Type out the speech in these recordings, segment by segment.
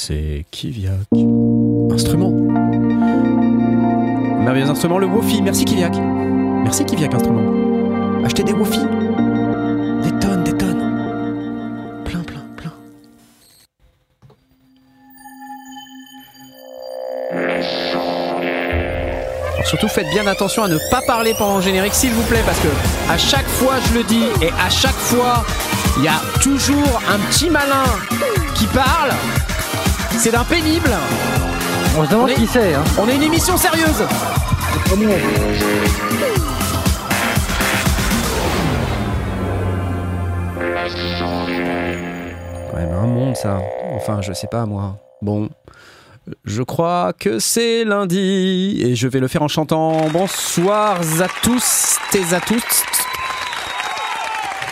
C'est Kiviak. Instrument. Merveilleux instrument, le Wofi. Merci Kiviak. Merci Kiviak Instrument. Achetez des Wofi. Des tonnes, des tonnes. Plein, plein, plein. Alors surtout faites bien attention à ne pas parler pendant le générique s'il vous plaît parce que à chaque fois je le dis et à chaque fois il y a toujours un petit malin qui parle. C'est d'un pénible. On se demande On est- qui c'est. Hein. On est une émission sérieuse. Quand même un monde ça. Enfin, je sais pas moi. Bon, je crois que c'est lundi et je vais le faire en chantant bonsoir à tous et à tous.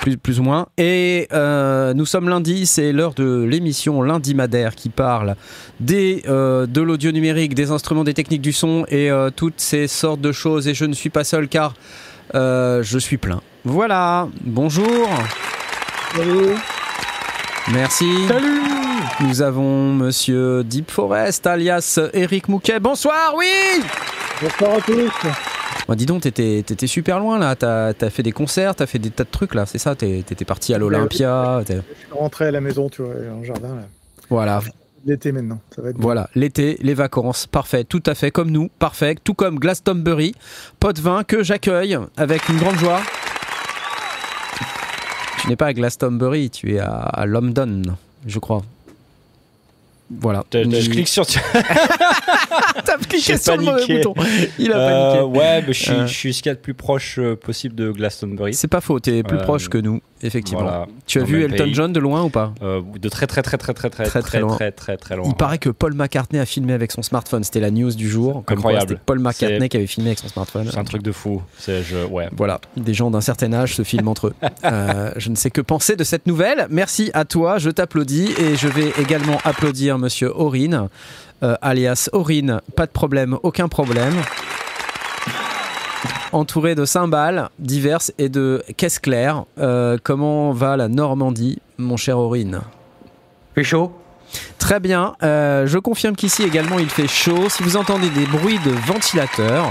Plus, plus ou moins. Et euh, nous sommes lundi, c'est l'heure de l'émission Lundi Madère qui parle des, euh, de l'audio numérique, des instruments, des techniques du son et euh, toutes ces sortes de choses. Et je ne suis pas seul car je suis plein. Voilà, bonjour. Merci. Salut Nous avons monsieur Deep Forest alias Eric Mouquet. Bonsoir, oui Bonsoir à tous. Bah, Dis donc, t'étais t'étais super loin là. T'as as fait des concerts, t'as fait des tas de trucs là, c'est ça T'étais parti à l'Olympia. Je suis rentré à la maison, tu vois, en jardin, là. Voilà, L'été maintenant, ça va être voilà. L'été, les vacances, parfait, tout à fait comme nous, parfait. Tout comme Glastonbury, pot de vin que j'accueille avec une grande joie. Tu n'es pas à Glastonbury, tu es à, à London, je crois. Voilà. T'as- Je clique sur. T'as cliqué sur le mauvais paniqué. bouton. Il a Euh, paniqué. ouais, mais je suis, Euh. je suis ce qu'il y a de plus proche euh, possible de Glastonbury. C'est pas faux, t'es plus Euh, proche que nous, effectivement. Voilà. Tu as Dans vu le Elton pays. John de loin ou pas? Euh, de très très très très très très Très, très loin. très très très loin. Il paraît que Paul McCartney a filmé avec son smartphone. C'était la news du jour. Comme quoi, Incroyable. C'était Paul McCartney qui avait filmé avec son smartphone. C'est un truc de fou. C'est je ouais. Voilà, des gens d'un certain âge se filment entre eux. Euh, je ne sais que penser de cette nouvelle. Merci à toi, je t'applaudis et je vais également applaudir Monsieur Aurine, euh, alias Aurine. Pas de problème, aucun problème. Entouré de cymbales diverses et de caisses claires. Euh, comment va la Normandie, mon cher Aurine? Fait chaud? Très bien. Euh, je confirme qu'ici également il fait chaud. Si vous entendez des bruits de ventilateur,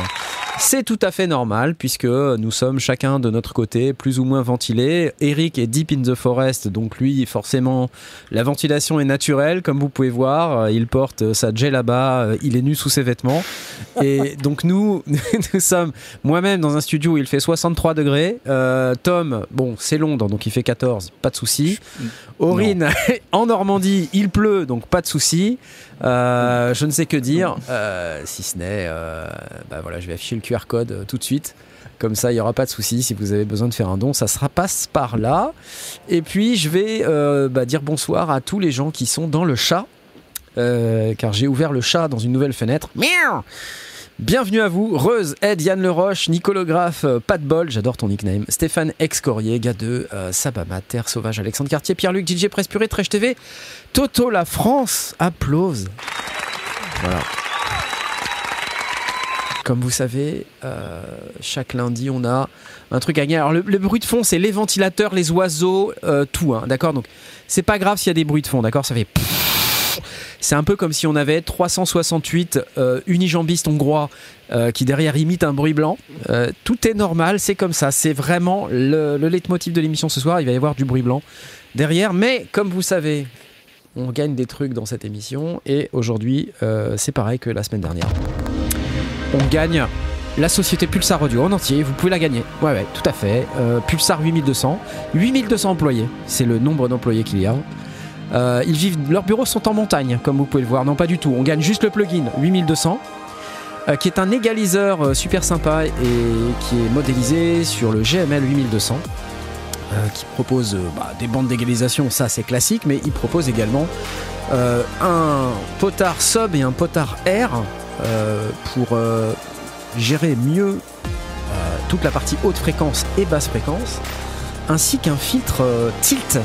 c'est tout à fait normal puisque nous sommes chacun de notre côté plus ou moins ventilés. Eric est deep in the forest, donc lui forcément la ventilation est naturelle comme vous pouvez voir. Euh, Il porte sa djellaba, euh, il est nu sous ses vêtements. Et donc nous, nous sommes moi-même dans un studio où il fait 63 degrés. Euh, Tom, bon c'est Londres donc il fait 14, pas de souci. Aurine, en Normandie, il pleut, donc pas de souci. Euh, je ne sais que dire, euh, si ce n'est, euh, bah voilà, je vais afficher le QR code euh, tout de suite. Comme ça, il n'y aura pas de souci. Si vous avez besoin de faire un don, ça sera passe par là. Et puis, je vais bah, dire bonsoir à tous les gens qui sont dans le chat, car j'ai ouvert le chat dans une nouvelle fenêtre. Miaou Bienvenue à vous, Reuse, Ed, Yann Leroche, Nicolographe, euh, Pat Bol, j'adore ton nickname, Stéphane Excorier, Gadeux, euh, Sabama, Terre Sauvage, Alexandre Cartier, Pierre-Luc, DJ Presse Purée, Trèche TV, Toto La France, applause. Voilà. Comme vous savez, euh, chaque lundi, on a un truc à gagner. Alors, le, le bruit de fond, c'est les ventilateurs, les oiseaux, euh, tout, hein, d'accord? Donc, c'est pas grave s'il y a des bruits de fond, d'accord? Ça fait. C'est un peu comme si on avait 368 euh, unijambistes hongrois euh, qui derrière imitent un bruit blanc. Euh, tout est normal, c'est comme ça. C'est vraiment le, le leitmotiv de l'émission ce soir. Il va y avoir du bruit blanc derrière. Mais comme vous savez, on gagne des trucs dans cette émission. Et aujourd'hui, c'est pareil que la semaine dernière. On gagne la société Pulsar Audio en entier. Vous pouvez la gagner. Ouais, ouais, tout à fait. Pulsar 8200. 8200 employés. C'est le nombre d'employés qu'il y a. Euh, ils vivent, leurs bureaux sont en montagne, comme vous pouvez le voir. Non, pas du tout. On gagne juste le plugin 8200, euh, qui est un égaliseur euh, super sympa et qui est modélisé sur le GML 8200, euh, qui propose bah, des bandes d'égalisation. Ça, c'est classique, mais il propose également un potard sub et un potard air pour gérer mieux toute la partie haute fréquence et basse fréquence, ainsi qu'un filtre tilt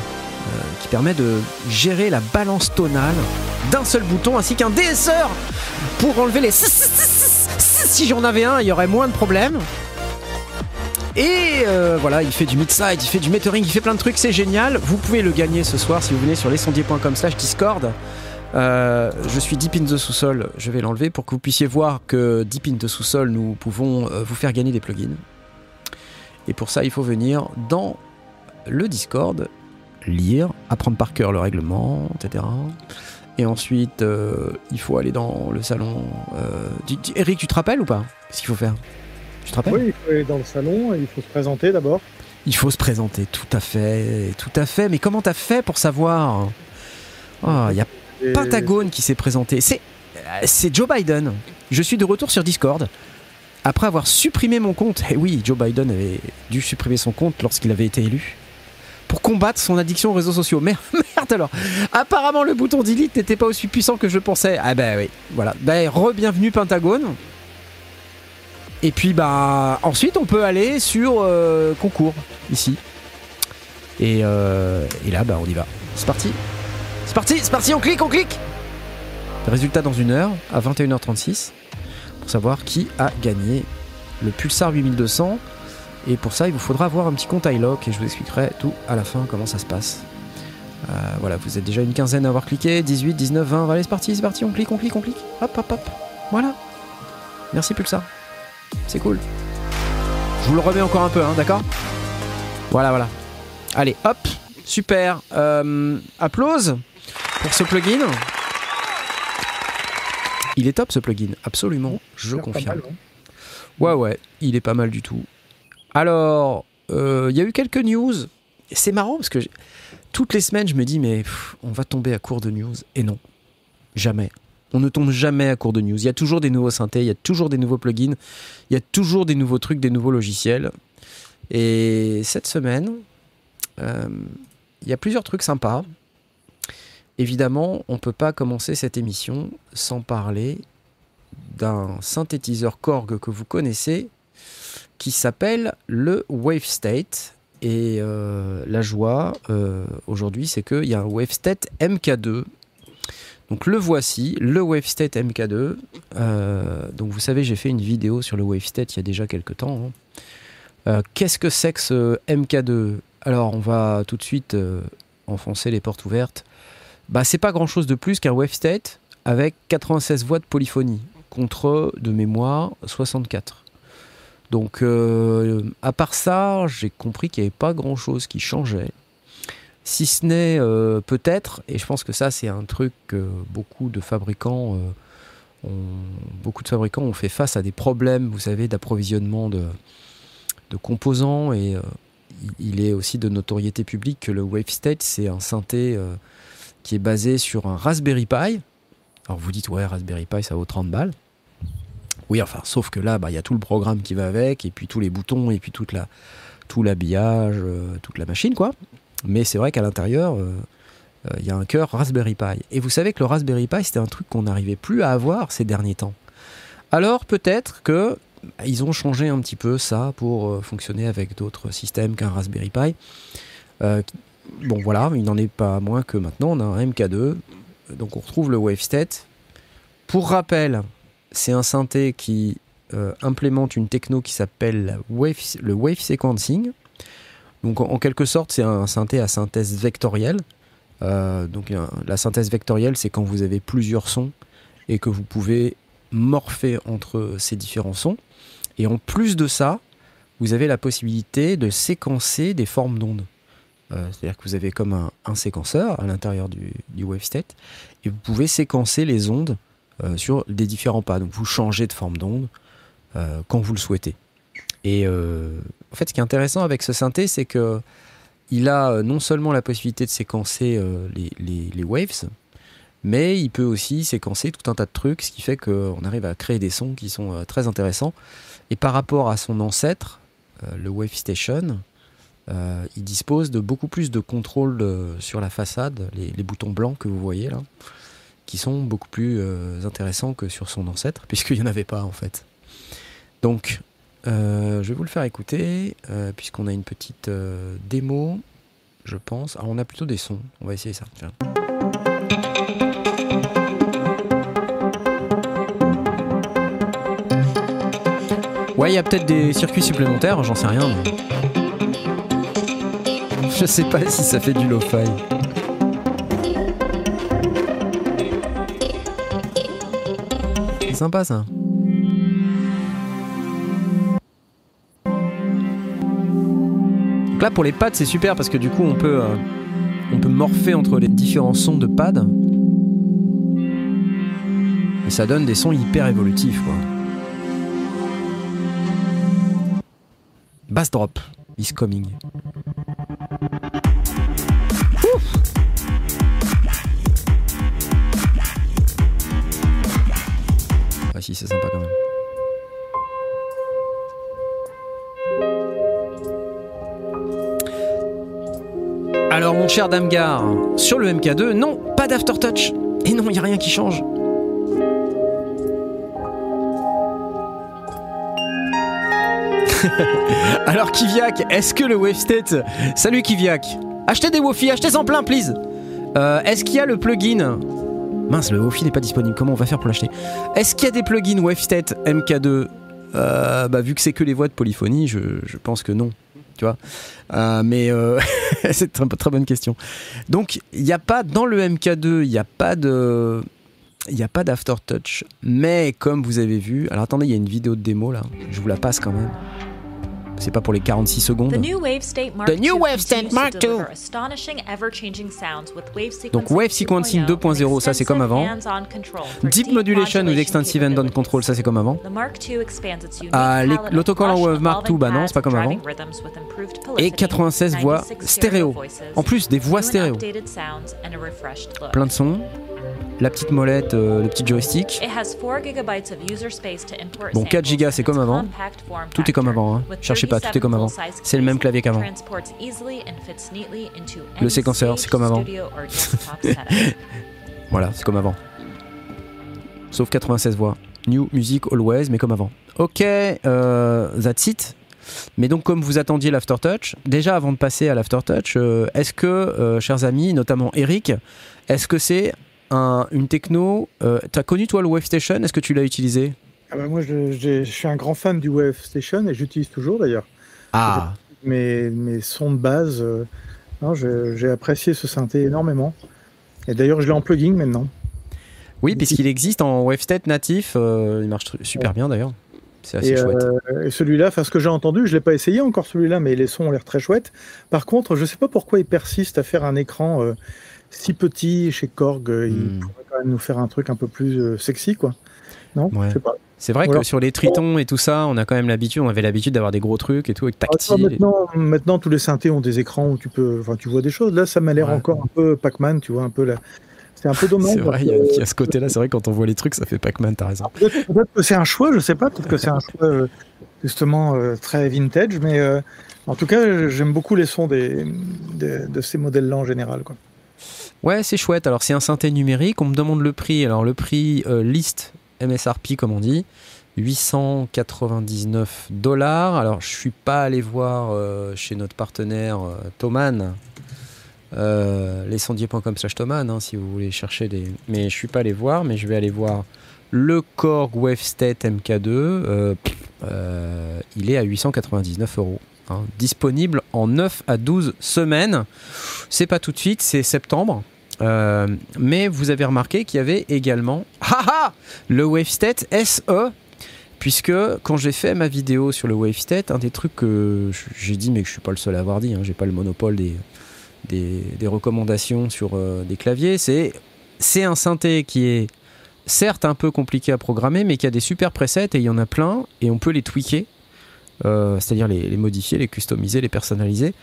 qui permet de gérer la balance tonale d'un seul bouton, ainsi qu'un DSR pour enlever les si j'en avais un, il y aurait moins de problèmes. Et euh, voilà, il fait du mid-side, il fait du metering, il fait plein de trucs, c'est génial. Vous pouvez le gagner ce soir si vous venez sur lesondiers.com slash Discord. Euh, je suis Deep in the sous-sol, je vais l'enlever pour que vous puissiez voir que Deep in the sous-sol, nous pouvons euh, vous faire gagner des plugins. Et pour ça, il faut venir dans le Discord, lire, apprendre par cœur le règlement, etc. Et ensuite, euh, il faut aller dans le salon. euh, tu- tu- Eric, tu te rappelles ou pas ce qu'il faut faire? Tu te rappelles? Oui, il faut aller dans le salon et il faut se présenter d'abord. Il faut se présenter, tout à fait, tout à fait. Mais comment t'as fait pour savoir? Oh, il y a Et- Pentagone qui s'est présenté. C'est, c'est Joe Biden. Je suis de retour sur Discord. Après avoir supprimé mon compte, et oui, Joe Biden avait dû supprimer son compte lorsqu'il avait été élu. Pour combattre son addiction aux réseaux sociaux. Merde, merde alors. Apparemment, le bouton delete n'était pas aussi puissant que je pensais. Ah bah oui, voilà. Bah, re-bienvenue Pentagone. Et puis bah ensuite on peut aller sur euh, concours ici. Et, euh, et là bah on y va. C'est parti. C'est parti, c'est parti, on clique, on clique Résultat dans une heure, à 21h36, pour savoir qui a gagné le Pulsar 8200. Et pour ça, il vous faudra avoir un petit compte iLock et je vous expliquerai tout à la fin comment ça se passe. Euh, voilà, vous êtes déjà une quinzaine à avoir cliqué, 18, 19, 20, allez c'est parti, c'est parti, on clique, on clique, on clique. Hop, hop, hop. Voilà. Merci Pulsar. C'est cool. Je vous le remets encore un peu, hein, d'accord? Voilà, voilà. Allez, hop, super. Euh, applause pour ce plugin. Il est top ce plugin, absolument, je confirme. mal, hein. Ouais, ouais, il est pas mal du tout. Alors, euh, il y a eu quelques news. C'est marrant parce que toutes les semaines, je me dis, mais on va tomber à court de news. Et non, jamais. On ne tombe jamais à court de news. Il y a toujours des nouveaux synthés, il y a toujours des nouveaux plugins, il y a toujours des nouveaux trucs, des nouveaux logiciels. Et cette semaine, euh, il y a plusieurs trucs sympas. Évidemment, on ne peut pas commencer cette émission sans parler d'un synthétiseur Korg que vous connaissez qui s'appelle le WaveState. Et euh, la joie euh, aujourd'hui, c'est qu'il y a un WaveState MK2. Donc le voici, le WaveState MK2. Euh, donc vous savez, j'ai fait une vidéo sur le WaveState il y a déjà quelques temps. hein. Qu'est-ce que c'est que ce MK2 Alors on va tout de suite enfoncer les portes ouvertes. Bah c'est pas grand chose de plus qu'un WaveState avec 96 voix de polyphonie contre de mémoire 64. Donc, euh, à part ça, j'ai compris qu'il n'y avait pas grand chose qui changeait. Si ce n'est euh, peut-être, et je pense que ça, c'est un truc que beaucoup de fabricants, euh, ont, beaucoup de fabricants ont fait face à des problèmes, vous savez, d'approvisionnement de, de composants. Et il- est aussi de notoriété publique que le WaveState, c'est un synthé qui est basé sur un Raspberry Pi. Alors vous dites, ouais, Raspberry Pi, ça vaut 30 balles. Oui, enfin, sauf que là, bah, il y a tout le programme qui va avec, et puis tous les boutons, et puis toute la, tout l'habillage, euh, toute la machine, quoi. Mais c'est vrai qu'à l'intérieur, euh, euh, il y a un cœur Raspberry Pi. Et vous savez que le Raspberry Pi, c'était un truc qu'on n'arrivait plus à avoir ces derniers temps. Alors peut-être que bah, ils ont changé un petit peu ça pour fonctionner avec d'autres systèmes qu'un Raspberry Pi. Bon, voilà, il n'en est pas moins que maintenant, on a un MK2. Donc on retrouve le WaveState. Pour rappel, c'est un synthé qui euh, implémente une techno qui s'appelle wave, le wave sequencing. Donc en, quelque sorte, c'est un synthé à synthèse vectorielle. Euh, donc la synthèse vectorielle, c'est quand vous avez plusieurs sons et que vous pouvez morpher entre ces différents sons. Et en plus de ça, vous avez la possibilité de séquencer des formes d'ondes. Euh, C'est-à-dire que vous avez comme un, séquenceur à l'intérieur du, du WaveState et vous pouvez séquencer les ondes euh, sur des différents pas. Donc vous changez de forme d'onde euh, quand vous le souhaitez. Et euh, en fait, ce qui est intéressant avec ce synthé, c'est que il a non seulement la possibilité de séquencer les, waves, mais il peut aussi séquencer tout un tas de trucs, ce qui fait qu'on arrive à créer des sons qui sont très intéressants. Et par rapport à son ancêtre, le Wave Station, il dispose de beaucoup plus de contrôle sur la façade, les boutons blancs que vous voyez là, qui sont beaucoup plus euh, intéressants que sur son ancêtre, puisqu'il n'y en avait pas en fait. Donc, euh, je vais vous le faire écouter, euh, puisqu'on a une petite démo, je pense. Alors, on a plutôt des sons, on va essayer ça. Ouais, il y a peut-être des circuits supplémentaires, j'en sais rien. mais- Je sais pas si ça fait du lo-fi. Sympa ça. Donc là pour les pads c'est super parce que du coup on peut, euh, on peut morpher entre les différents sons de pads. Et ça donne des sons hyper évolutifs quoi. Bass drop is coming. C'est sympa quand même. Alors mon cher Damgar, sur le MK2, non, pas d'aftertouch. Et non, il n'y a rien qui change. Alors Kiviak, est-ce que le Wave State... Salut Kiviak. Achetez des Wofi, achetez en plein, please. Euh, est-ce qu'il y a le plugin? Mince, le Wofi n'est pas disponible. Comment on va faire pour l'acheter? Est-ce qu'il y a des plugins WaveState MK2 Euh, Bah vu que c'est que les voix de polyphonie, je, pense que non. Euh, Mais euh, c'est une très, bonne question. Donc il n'y a pas dans le MK2, il a pas de il n'y a pas d'aftertouch, mais comme vous avez vu, alors attendez, il y a une vidéo de démo là, je vous la passe quand même. C'est pas pour les 46 secondes. The new Wave State Mark II Wave State Mark Donc Wave Sequencing 2.0, ça, c'est comme avant. Deep Modulation ou Extensive Hand on Control, ça c'est comme avant. Ah, l'autocollant Wave Mark II, bah non, c'est pas comme avant. Et polyphony, 96 voix 96 stéréo. En plus des voix stéréo. Plein de sons. La petite molette, euh, le petit joystick. It has 4 gigabytes of user space to import Bon, 4 samples gigas, c'est comme avant. Tout est comme avant, hein. Cherchez pas, tout est comme avant. 37 C'est le même clavier qu'avant. Le séquenceur, c'est comme avant. Voilà, c'est comme avant. Sauf 96 voix. New Music Always, mais comme avant. Ok, euh, that's it. Mais donc, comme vous attendiez l'aftertouch, déjà avant de passer à l'aftertouch, euh, est-ce que, euh, chers amis, notamment Eric, est-ce que c'est un- une techno euh, T'as connu toi le Wave Station? Est-ce que tu l'as utilisé? Ah bah moi, je, suis un grand fan du Wave Station et j'utilise toujours d'ailleurs. Ah, Mes, mes sons de base, euh, j'ai apprécié ce synthé énormément. Et d'ailleurs, je l'ai en plugin maintenant. oui, puisqu'il existe en WaveState natif, euh, il marche super bien d'ailleurs. C'est assez Et, chouette. euh, et celui-là, enfin ce que j'ai entendu, je l'ai pas essayé encore celui-là, mais les sons ont l'air très chouettes. Par contre, je sais pas pourquoi il persiste à faire un écran euh, si petit chez Korg. euh, Il Hmm. pourrait quand même nous faire un truc un peu plus euh, sexy, quoi. Non, Ouais. je sais pas. C'est vrai voilà. que sur les tritons et tout ça, on a quand même l'habitude, on avait l'habitude d'avoir des gros trucs et tout, avec Ah, tactile. maintenant, tous les synthés ont des écrans où tu peux, enfin, tu vois des choses. Là, ça m'a l'air Ouais. encore un peu Pac-Man, tu vois, un peu là. C'est un peu dommage. C'est vrai, il y, a- y ce côté-là, c'est vrai, quand on voit les trucs, ça fait Pac-Man, t'as raison. Peut-être que c'est un choix, je sais pas. Peut-être que c'est un choix euh, justement euh, très vintage, mais euh, en tout cas, j'aime beaucoup les sons des, des- de ces modèles-là en général. Quoi. Ouais, c'est chouette. Alors, c'est un synthé numérique, on me demande le prix. Alors, le prix euh, liste MSRP, comme on dit, 899 dollars. Alors, je suis pas allé voir euh, chez notre partenaire euh, Thomann. Euh, lescendier.com slash Thomann, hein, si vous voulez chercher des. Mais je suis pas allé voir, mais je vais aller voir le Korg WaveState MK2. euh, pff, euh, il est à 899 euros. Hein, disponible en 9 à 12 semaines. C'est pas tout de suite, c'est septembre. Euh, mais vous avez remarqué qu'il y avait également haha, le WaveState SE. Puisque quand j'ai fait ma vidéo sur le WaveState, un des trucs que j'ai dit, mais que je suis pas le seul à avoir dit, hein, j'ai pas le monopole des, recommandations sur euh, des claviers, c'est c'est un synthé qui est certes un peu compliqué à programmer, mais qui a des super presets et il y en a plein et on peut les tweaker, c'est-à-dire les, les modifier, les customiser, les personnaliser.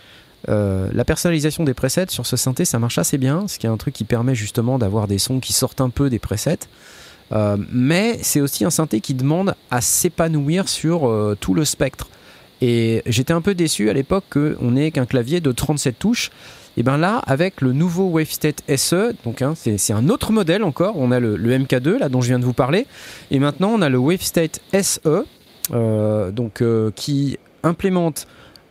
Euh, la personnalisation des presets sur ce synthé, ça marche assez bien, ce qui est un truc qui permet justement d'avoir des sons qui sortent un peu des presets. Euh, mais c'est aussi un synthé qui demande à s'épanouir sur euh, tout le spectre. Et j'étais un peu déçu à l'époque qu'on n'ait qu'un clavier de 37 touches. Et bien là, avec le nouveau WaveState SE, hein, c'est un autre modèle encore, on a le, le MK2 là dont je viens de vous parler, et maintenant on a le WaveState SE, euh, donc euh, qui implémente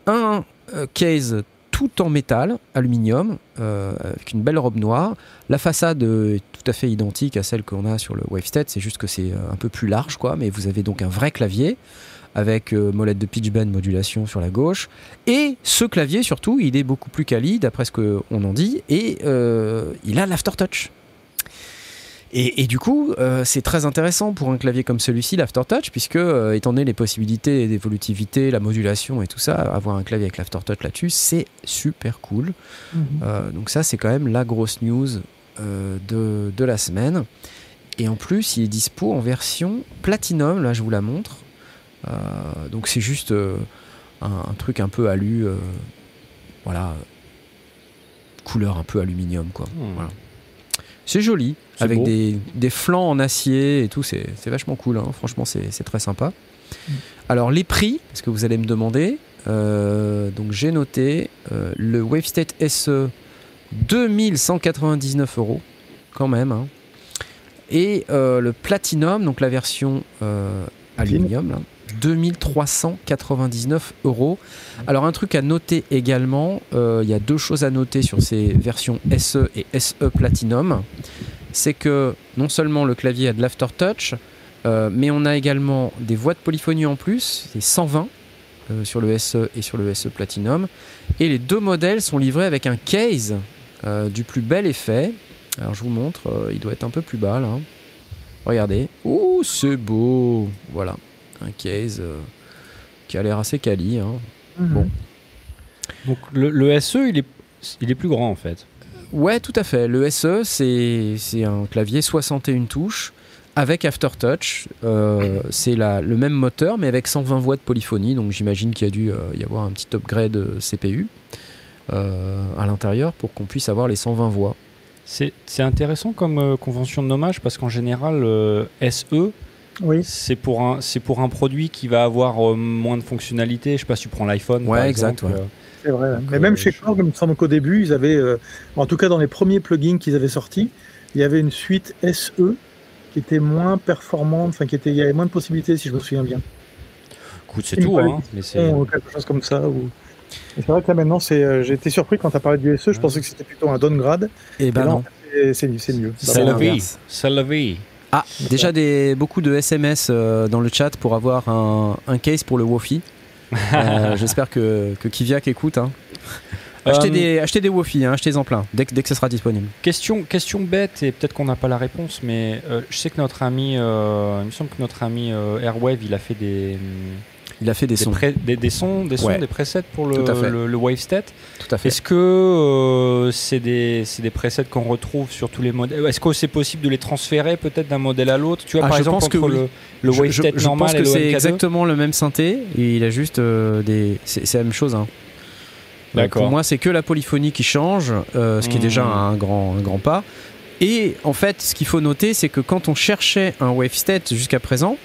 un euh, case tout en métal, aluminium, euh, avec une belle robe noire. La façade euh, est tout à fait identique à celle qu'on a sur le WaveState, c'est juste que c'est euh, un peu plus large, quoi. Mais vous avez donc un vrai clavier avec euh, molette de pitch bend modulation sur la gauche. Et ce clavier, surtout, il est beaucoup plus quali, d'après ce qu'on en dit, et euh, il a l'aftertouch. Et, et du coup, euh, c'est très intéressant pour un clavier comme celui-ci, l'Aftertouch, puisque, euh, étant donné les possibilités d'évolutivité, la modulation et tout ça, avoir un clavier avec l'Aftertouch là-dessus, c'est super cool. Euh, donc ça, c'est quand même la grosse news euh, de, de la semaine. Et en plus, il est dispo en version Platinum, là je vous la montre. Euh, donc c'est juste euh, un, un truc un peu alu, euh, voilà, couleur un peu aluminium quoi. Hmm. Voilà. C'est joli, avec des, des flancs en acier et tout, c'est vachement cool, hein. franchement c'est très sympa. Alors les prix, parce que vous allez me demander, euh, donc j'ai noté euh, le Wavestate SE 2199 euros quand même. hein. Et euh, le Platinum, donc la version aluminium, là, 2399 euros. Alors un truc à noter également, euh, il y a deux choses à noter sur ces versions SE et SE Platinum. C'est que non seulement le clavier a de l'aftertouch, euh, mais on a également des voix de polyphonie en plus, c'est 120 euh, sur le SE et sur le SE Platinum. Et les deux modèles sont livrés avec un case du plus bel effet. Alors je vous montre, il doit être un peu plus bas là. Regardez. Ouh, c'est beau. Voilà, un case euh, qui a l'air assez quali. hein. Mhm. Bon. Donc le, le SE, il est, il est plus grand en fait. Ouais, tout à fait. Le SE, c'est c'est un clavier 61 touches avec Aftertouch. Euh, c'est la- le même moteur, mais avec 120 voix de polyphonie. Donc j'imagine qu'il y a dû euh, y avoir un petit upgrade euh, CPU euh, à l'intérieur pour qu'on puisse avoir les 120 voix. C'est c'est intéressant comme euh, convention de nommage parce qu'en général, euh, SE, Oui. c'est pour, un- c'est pour un produit qui va avoir euh, moins de fonctionnalités. Je sais pas si tu prends l'iPhone. Ouais, par exact, exemple, ouais. euh, C'est vrai. Donc, Mais euh, même chez je- Korg, il me semble qu'au début, ils avaient, euh, en tout cas dans les premiers plugins qu'ils avaient sortis, il y avait une suite SE qui était moins performante, enfin qui était, il y avait moins de possibilités si je me souviens bien. Écoute, c'est tout, hein, mais c'est. Ou quelque chose comme ça. Ou... Et C'est vrai que là maintenant, c'est, euh, j'ai été surpris quand tu as parlé du SE, je pensais que c'était plutôt un downgrade. Et Et ben là, en non. fait, c'est, c'est, c'est mieux. C'est la vie. C'est la vie. Ah, déjà des, beaucoup de SMS euh, dans le chat pour avoir un, un case pour le Wofi. Euh, J'espère que, que Kiviak écoute. hein. Achetez, Euh, des, achetez des Wofi, hein, achetez-en plein dès que, dès que ce sera disponible. Question, question bête, et peut-être qu'on n'a pas la réponse, mais euh, je sais que notre ami, euh, il me semble que notre ami Airwave, il a fait des, Il a fait des sons. des, des sons, des, sons Ouais. des presets pour le, le, le Wavestat. Tout à fait. Est-ce que euh, c'est des, c'est des presets qu'on retrouve sur tous les modèles Est-ce que c'est possible de les transférer peut-être d'un modèle à l'autre? Tu vois, Ah, par je exemple, pense que entre oui. le, le Wavestat je, je normal pense que le c'est MK2 exactement le même synthé et il a juste euh, des. C'est la même chose. hein. Euh, D'accord. Pour moi, c'est que la polyphonie qui change, euh, ce qui est Hmm. déjà un grand, un grand pas. Et en fait, ce qu'il faut noter, c'est que quand on cherchait un Wavestat jusqu'à présent,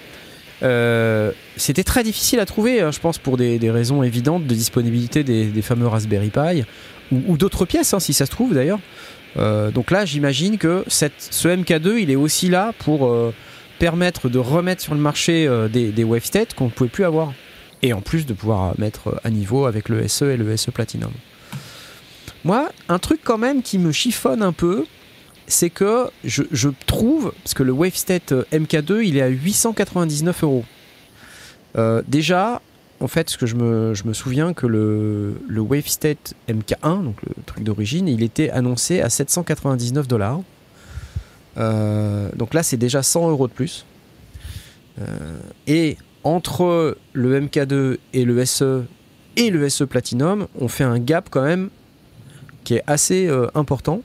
euh, c'était très difficile à trouver, hein, je pense, pour des, raisons évidentes de disponibilité des, fameux Raspberry Pi ou, d'autres pièces, hein, si ça se trouve d'ailleurs. Euh, donc là, j'imagine que ce MK2, il est aussi là pour euh, permettre de remettre sur le marché des, des Wavestats qu'on ne pouvait plus avoir. Et en plus de pouvoir mettre à niveau avec le SE et le SE Platinum. Moi, un truc quand même qui me chiffonne un peu, c'est que je, trouve, parce que le Wavestat euh, MK2, il est à 899 euros. Euh, déjà, en fait, ce que je me, souviens que le, le Wavestat MK1, donc le truc d'origine, il était annoncé à 799 dollars. Euh, donc là, c'est déjà 100 euros de plus. Et entre le MK2 et le SE et le SE Platinum, on fait un gap quand même qui est assez important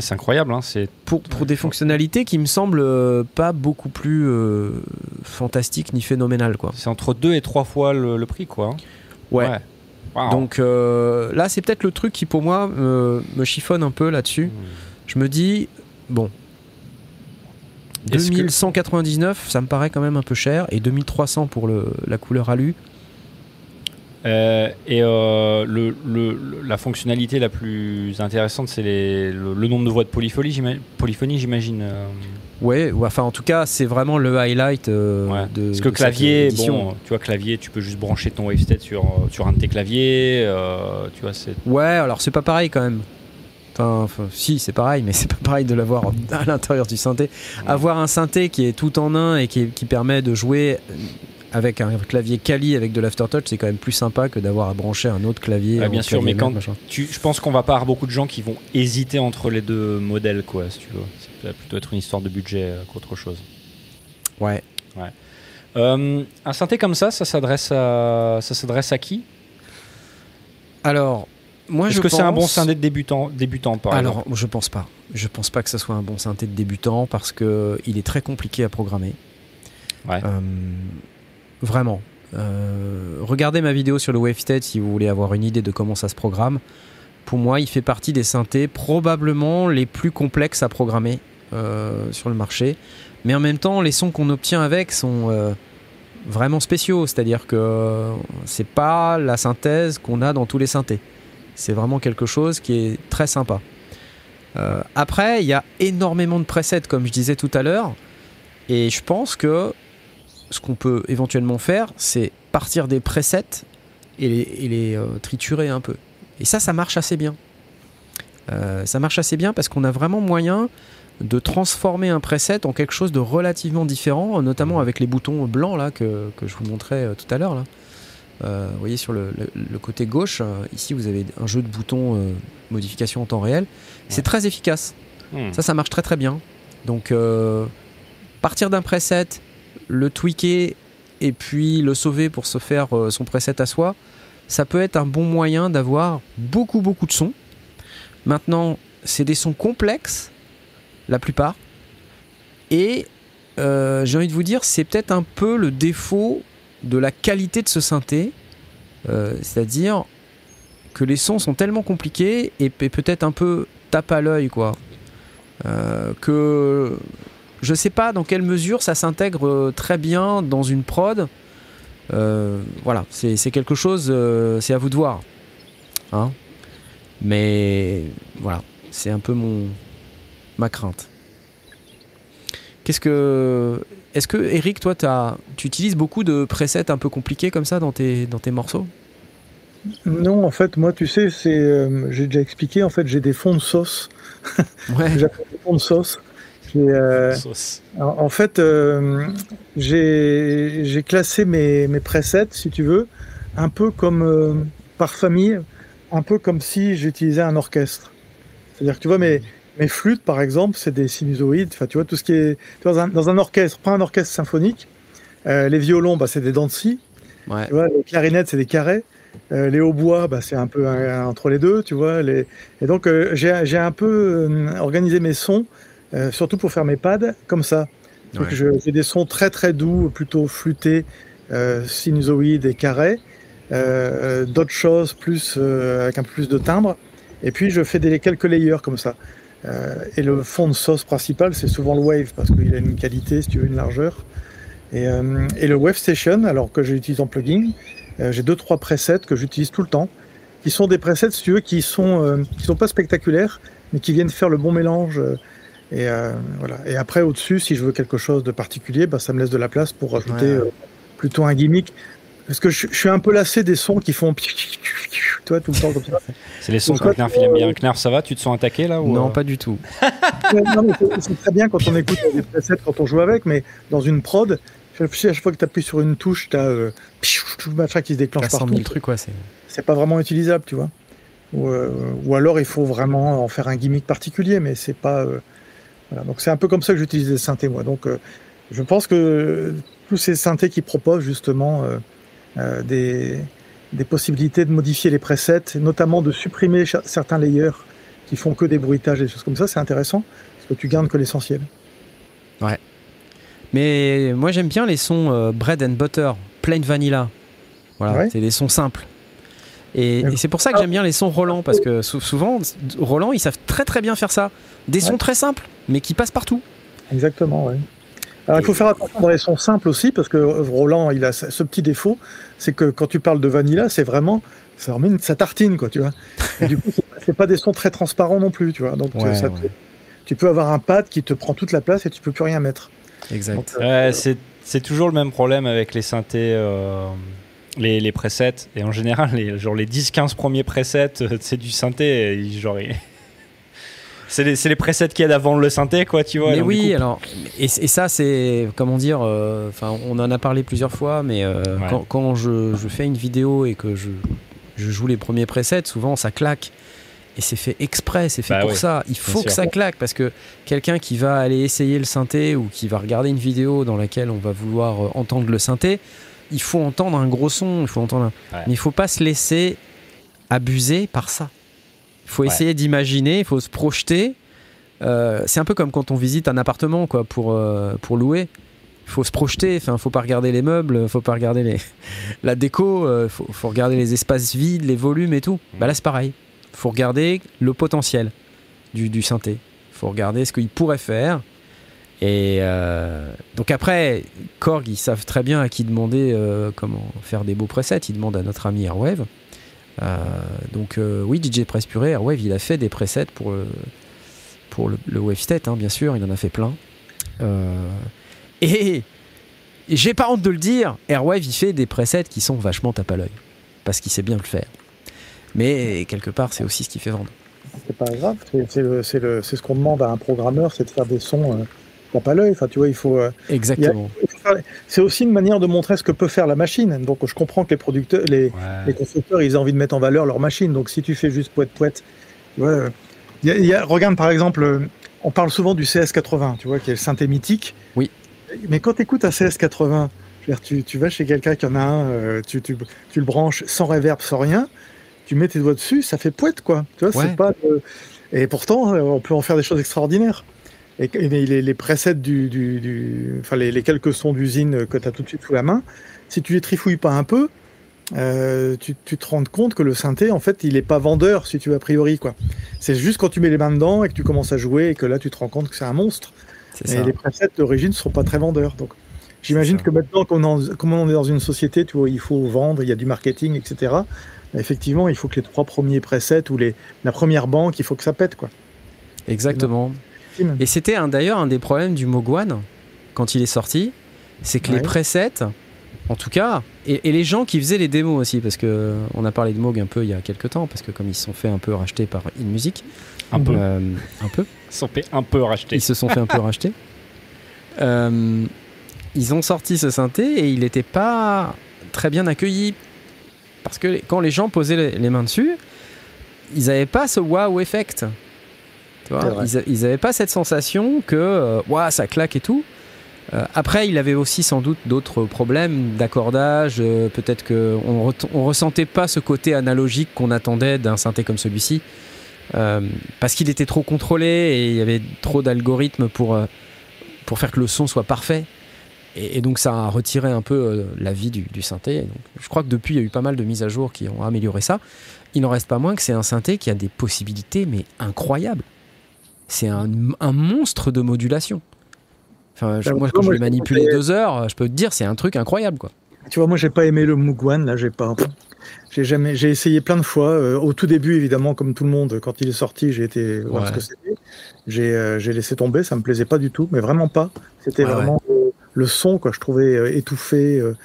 C'est incroyable, hein, c'est pour, pour des fonctionnalités qui me semblent euh, pas beaucoup plus euh, fantastiques ni phénoménales quoi. c'est entre deux et trois fois le, le prix, quoi. hein. Ouais. Wow. Donc euh, là, c'est peut-être le truc qui pour moi me, me chiffonne un peu là-dessus. Hmm. Je me dis bon. Est-ce que- 2199, ça me paraît quand même un peu cher, et 2300 pour le, la couleur alu. Euh, et euh, le, le- le- la fonctionnalité la plus intéressante, c'est le, le nombre de voix de polyphonie, j'ima- polyphonie, j'imagine. euh, Ouais, ou enfin en tout cas, c'est vraiment le highlight euh, ouais. de. Parce que de clavier, bon, tu vois, clavier, tu peux juste brancher ton Wavestat sur, sur un de tes claviers. tu vois, c'est. Ouais, alors c'est pas pareil quand même. Enfin, enfin, si, c'est pareil, mais c'est pas pareil de l'avoir à l'intérieur du synthé. Avoir un synthé qui est tout en un et qui, qui permet de jouer avec un clavier Kali avec de l'aftertouch, c'est quand même plus sympa que d'avoir à brancher un autre clavier. Ah, en bien sûr, clavier mais quand machin. tu, je pense qu'on va pas avoir beaucoup de gens qui vont hésiter entre les deux modèles, quoi, si tu veux. Ça va plutôt être une histoire de budget euh, qu'autre chose. Ouais. Euh, un synthé comme ça, ça s'adresse à, ça s'adresse à qui? Alors, moi je Est-ce que c'est un bon synthé de débutant, débutant par Alors, exemple je pense pas. Je pense pas que ce soit un bon synthé de débutant parce que il est très compliqué à programmer. Ouais. Euh, vraiment. Euh, regardez ma vidéo sur le Wavetech si vous voulez avoir une idée de comment ça se programme. Pour moi, il fait partie des synthés probablement les plus complexes à programmer euh, sur le marché. Mais en même temps, les sons qu'on obtient avec sont euh, vraiment spéciaux. C'est-à-dire que c'est pas la synthèse qu'on a dans tous les synthés. C'est vraiment quelque chose qui est très sympa. Après, il y a énormément de presets, comme je disais tout à l'heure. Et je pense que ce qu'on peut éventuellement faire, c'est partir des presets et les, et les, euh, triturer un peu. Et ça, ça marche assez bien. Euh, ça marche assez bien parce qu'on a vraiment moyen de transformer un preset en quelque chose de relativement différent, notamment avec les boutons blancs là que, que je vous montrais euh, tout à l'heure. vous voyez sur le, le- le côté gauche, ici vous avez un jeu de boutons modification en temps réel. C'est très efficace. Hmm. Ça, ça marche très très bien. Donc, partir d'un preset, le tweaker et puis le sauver pour se faire euh, son preset à soi, ça peut être un bon moyen d'avoir beaucoup beaucoup de sons. Maintenant, c'est des sons complexes, la plupart. Et euh, j'ai envie de vous dire, c'est peut-être un peu le défaut de la qualité de ce synthé. Euh, C'est-à-dire que les sons sont tellement compliqués et, peut-être un peu tape à l'œil, quoi. Que je sais pas dans quelle mesure ça s'intègre euh, très bien dans une prod. Euh, voilà, c'est quelque chose, euh, c'est à vous de voir. Hein Mais voilà, c'est un peu mon ma crainte. Qu'est-ce que est-ce que Eric, toi, as, tu utilises beaucoup de presets un peu compliqués comme ça dans tes dans tes morceaux? Non, en fait, moi, tu sais, c'est, euh, j'ai déjà expliqué, en fait, j'ai des fonds de sauce. Ouais. J'appelle des fonds de sauce. Euh, en, fait, euh, j'ai classé mes, mes presets, si tu veux, un peu comme euh, par famille, un peu comme si j'utilisais un orchestre. C'est-à-dire que tu vois, mes, mes flûtes, par exemple, c'est des sinusoïdes. Enfin, tu vois, tout ce qui est tu vois, dans, un, dans un orchestre, pas un orchestre symphonique. Euh, les violons, bah, c'est des dents de scie. Ouais. Tu vois, les clarinettes, c'est des carrés. Euh, les hautbois, bah, c'est un peu un- entre les deux, tu vois. Les... Et donc, euh, j'ai j'ai un peu euh, organisé mes sons, euh, surtout pour faire mes pads, comme ça. Donc, Ouais. je- J'ai des sons très très doux, plutôt flûtés, euh, sinusoïdes et carrés. Euh, D'autres choses plus avec un peu plus de timbre. Et puis, je fais des quelques layers comme ça. Et le fond de sauce principal, c'est souvent le wave parce qu'il a une qualité, si tu veux, une largeur. Et, et le Wave Station, alors que j'utilise en plugin, j'ai deux trois presets que j'utilise tout le temps, qui sont des presets, si tu veux, qui sont qui sont pas spectaculaires, mais qui viennent faire le bon mélange. Et euh, voilà. Et après au-dessus, si je veux quelque chose de particulier, bah, ça me laisse de la place pour rajouter Ouais. euh, plutôt un gimmick. Parce que je, je suis un peu lassé des sons qui font, tu vois, tout le temps comme ça. C'est les sons quand toi, Knarf il aime bien. Knarf, ça va Tu te sens attaqué là ou Non, euh, pas du tout. Ouais, c'est- très bien quand on écoute des presets, quand on joue avec, mais dans une prod, à chaque fois que tu appuies sur une touche, tu as euh, tout le machin qui se déclenche 400 partout. 000 trucs, quoi. C'est C'est pas vraiment utilisable, tu vois. Ou, euh, ou alors il faut vraiment en faire un gimmick particulier, mais c'est pas. euh, voilà. Donc c'est un peu comme ça que j'utilise les synthés, moi. Donc euh, je pense que tous ces synthés qui proposent justement euh, euh, des, des possibilités de modifier les presets, notamment de supprimer certains layers qui font que des bruitages et des choses comme ça, c'est intéressant parce que tu gardes que l'essentiel. Mais moi j'aime bien les sons bread and butter, plain vanilla. Voilà, Ouais. c'est des sons simples. Et, c'est pour ça que j'aime bien les sons Roland parce que sou- souvent Roland ils savent très très bien faire ça. Des sons Ouais. très simples mais qui passent partout. Exactement, ouais. Alors il faut faire attention dans les sons simples aussi, parce que Roland, il a ce petit défaut, c'est que quand tu parles de vanilla, c'est vraiment, ça remet une, sa tartine, quoi, tu vois. Et du coup, c'est pas- des sons très transparents non plus, tu vois. Donc Ouais, ça te- ouais. tu peux avoir un pad qui te prend toute la place et tu peux plus rien mettre. Exact. Euh, Ouais, c'est toujours le même problème avec les synthés, euh, les, les presets. Et en général, les, genre les 10-15 premiers presets, euh, c'est du synthé. genre, C'est les, c'est les presets qui aident à vendre le synthé, quoi, tu vois. mais oui, alors, et, et ça, c'est, comment dire, euh, enfin, on en a parlé plusieurs fois, mais euh, Ouais. quand, quand je, je fais une vidéo et que je, je joue les premiers presets, souvent ça claque. Et c'est fait exprès, c'est fait Bah pour oui, ça. Il faut sûr. que ça claque parce que quelqu'un qui va aller essayer le synthé ou qui va regarder une vidéo dans laquelle on va vouloir entendre le synthé, il faut entendre un gros son, il faut entendre un- Ouais. mais il faut pas se laisser abuser par ça. Il faut Ouais. essayer d'imaginer, il faut se projeter. Euh, c'est un peu comme quand on visite un appartement quoi, pour, euh, pour louer. Il faut se projeter, enfin, faut pas regarder les meubles, faut pas regarder les... la déco, il faut, faut regarder les espaces vides, les volumes et tout. Bah là, c'est pareil. faut regarder le potentiel du, du synthé. faut regarder ce qu'il pourrait faire. Et euh, donc après, Korg, ils savent très bien à qui demander euh, comment faire des beaux presets. Ils demandent à notre ami Airwave. Euh, donc oui, DJ Press Puré, Airwave, il a fait des presets pour le, pour le, Wavestate, hein, bien sûr. Il en a fait plein. Et, j'ai pas honte de le dire, Airwave, il fait des presets qui sont vachement tape à l'œil. Parce qu'il sait bien le faire. Mais quelque part, c'est aussi ce qui fait vendre. C'est pas grave, c'est ce qu'on demande à un programmeur, c'est de faire des sons tape à l'œil. Enfin, tu vois, il faut. euh, Exactement. c'est aussi une manière de montrer ce que peut faire la machine. Donc, je comprends que les producteurs, les, Ouais. les constructeurs, ils ont envie de mettre en valeur leur machine. Donc, si tu fais juste poète poète, tu vois, euh, il y a- il y a- regarde par exemple, euh, on parle souvent du CS80, tu vois, qui est le synthé mythique. Oui. Mais quand tu écoutes un CS80, je veux dire, tu, tu vas chez quelqu'un qui en a un, tu, tu, tu le branches sans reverb, sans rien, tu mets tes doigts dessus, ça fait poète, quoi. Tu vois, Ouais. c'est pas. euh, Et pourtant, on peut en faire des choses extraordinaires. Les, les presets du, du, du- enfin les, les quelques sons d'usine que tu as tout de suite sous la main, si tu les trifouilles pas un peu, euh, tu, tu te rends compte que le synthé, en fait, il est pas vendeur, si tu veux, a priori, quoi. C'est juste quand tu mets les mains dedans et que tu commences à jouer et que là, tu te rends compte que c'est un monstre. Et ça. les presets d'origine ne sont pas très vendeurs. Donc, j'imagine que maintenant, qu'on comme on est dans une société, tu vois, il faut vendre, il y a du marketing, etc. Effectivement, il faut que les trois premiers presets ou les, la première banque, il faut que ça pète, quoi. Exactement. Film. Et c'était un- d'ailleurs un des problèmes du Mogwan quand il est sorti, c'est que les presets, en tout cas, et, et les gens qui faisaient les démos aussi, parce que on a parlé de Moog un peu il y a quelques temps, parce que comme ils se sont fait un peu racheter par InMusic, Un peu. euh, un peu, Ils sont fait un peu rachetés. ils se sont fait un peu racheter. Euh, ils ont sorti ce synthé et il n'était pas très bien accueilli parce que quand les gens posaient les, les mains dessus, ils n'avaient pas ce wow effect. Tu vois, ils, a- ils avaient pas cette sensation que euh, Ouah, ça claque et tout. Euh, après, il avait aussi sans doute d'autres problèmes d'accordage. euh, Peut-être qu'on ne on ressentait pas ce côté analogique qu'on attendait d'un synthé comme celui-ci. Euh, parce qu'il était trop contrôlé et il y avait trop d'algorithmes pour, pour faire que le son soit parfait. Et, et donc ça a retiré un peu la vie du, du synthé. Et donc, je crois que depuis, il y a eu pas mal de mises à jour qui ont amélioré ça. Il n'en reste pas moins que c'est un synthé qui a des possibilités, mais incroyables. C'est un, un monstre de modulation. Enfin, je- Ah, moi, quand je l'ai manipulé deux heures, je peux te dire, c'est un truc incroyable. Quoi. Tu vois, moi, j'ai pas aimé le Mugwan, là, j'ai pas. J'ai jamais, j'ai essayé plein de fois. euh, au tout début, évidemment, comme tout le monde, quand il est sorti, j'ai été voir Ouais. ce que c'était. J'ai, euh, j'ai laissé tomber, ça me plaisait pas du tout, mais vraiment pas. C'était vraiment euh, le son, quoi. Je trouvais euh, étouffé, euh,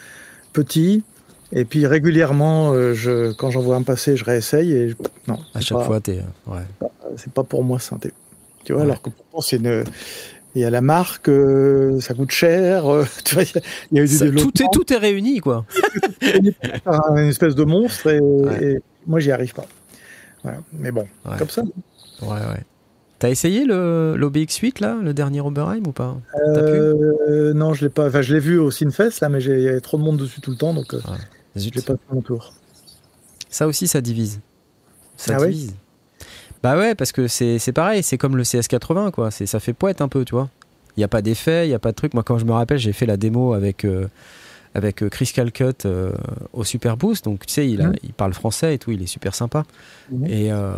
petit. Et puis régulièrement, euh, je, quand j'en vois un passer, je réessaye et je- non, À chaque pas- fois, t'es. euh, ouais. c'est pas pour moi synthé. Tu vois, Ouais. alors que pourtant c'est une, il y a la marque, euh, ça coûte cher. euh, tu vois, il y a- Ça- tout, est, tout est réuni, quoi. une espèce de monstre et, Ouais. et moi j'y arrive pas. Voilà. Mais bon, Ouais. comme ça. Ouais, ouais. T'as essayé le l'OBX8 là, le dernier Oberheim ou pas? T'as pu? Euh, non, je l'ai pas. Enfin, je l'ai vu au Sinfest là, mais j'ai- il y avait trop de monde dessus tout le temps, donc euh, Zut. j'ai pas fait mon tour. Ça aussi, ça divise. Ça Ah divise. Bah ouais, parce que c'est pareil, c'est comme le CS80, quoi. C'est Ça fait poète un peu, tu vois. Il n'y a pas d'effet, il n'y a pas de truc. Moi, quand je me rappelle, j'ai fait la démo avec, euh, avec euh, Chris Calcutt euh, au Super Boost. Donc, tu sais, il, a- Mhm. il parle français et tout, il est super sympa. Mhm. Et euh,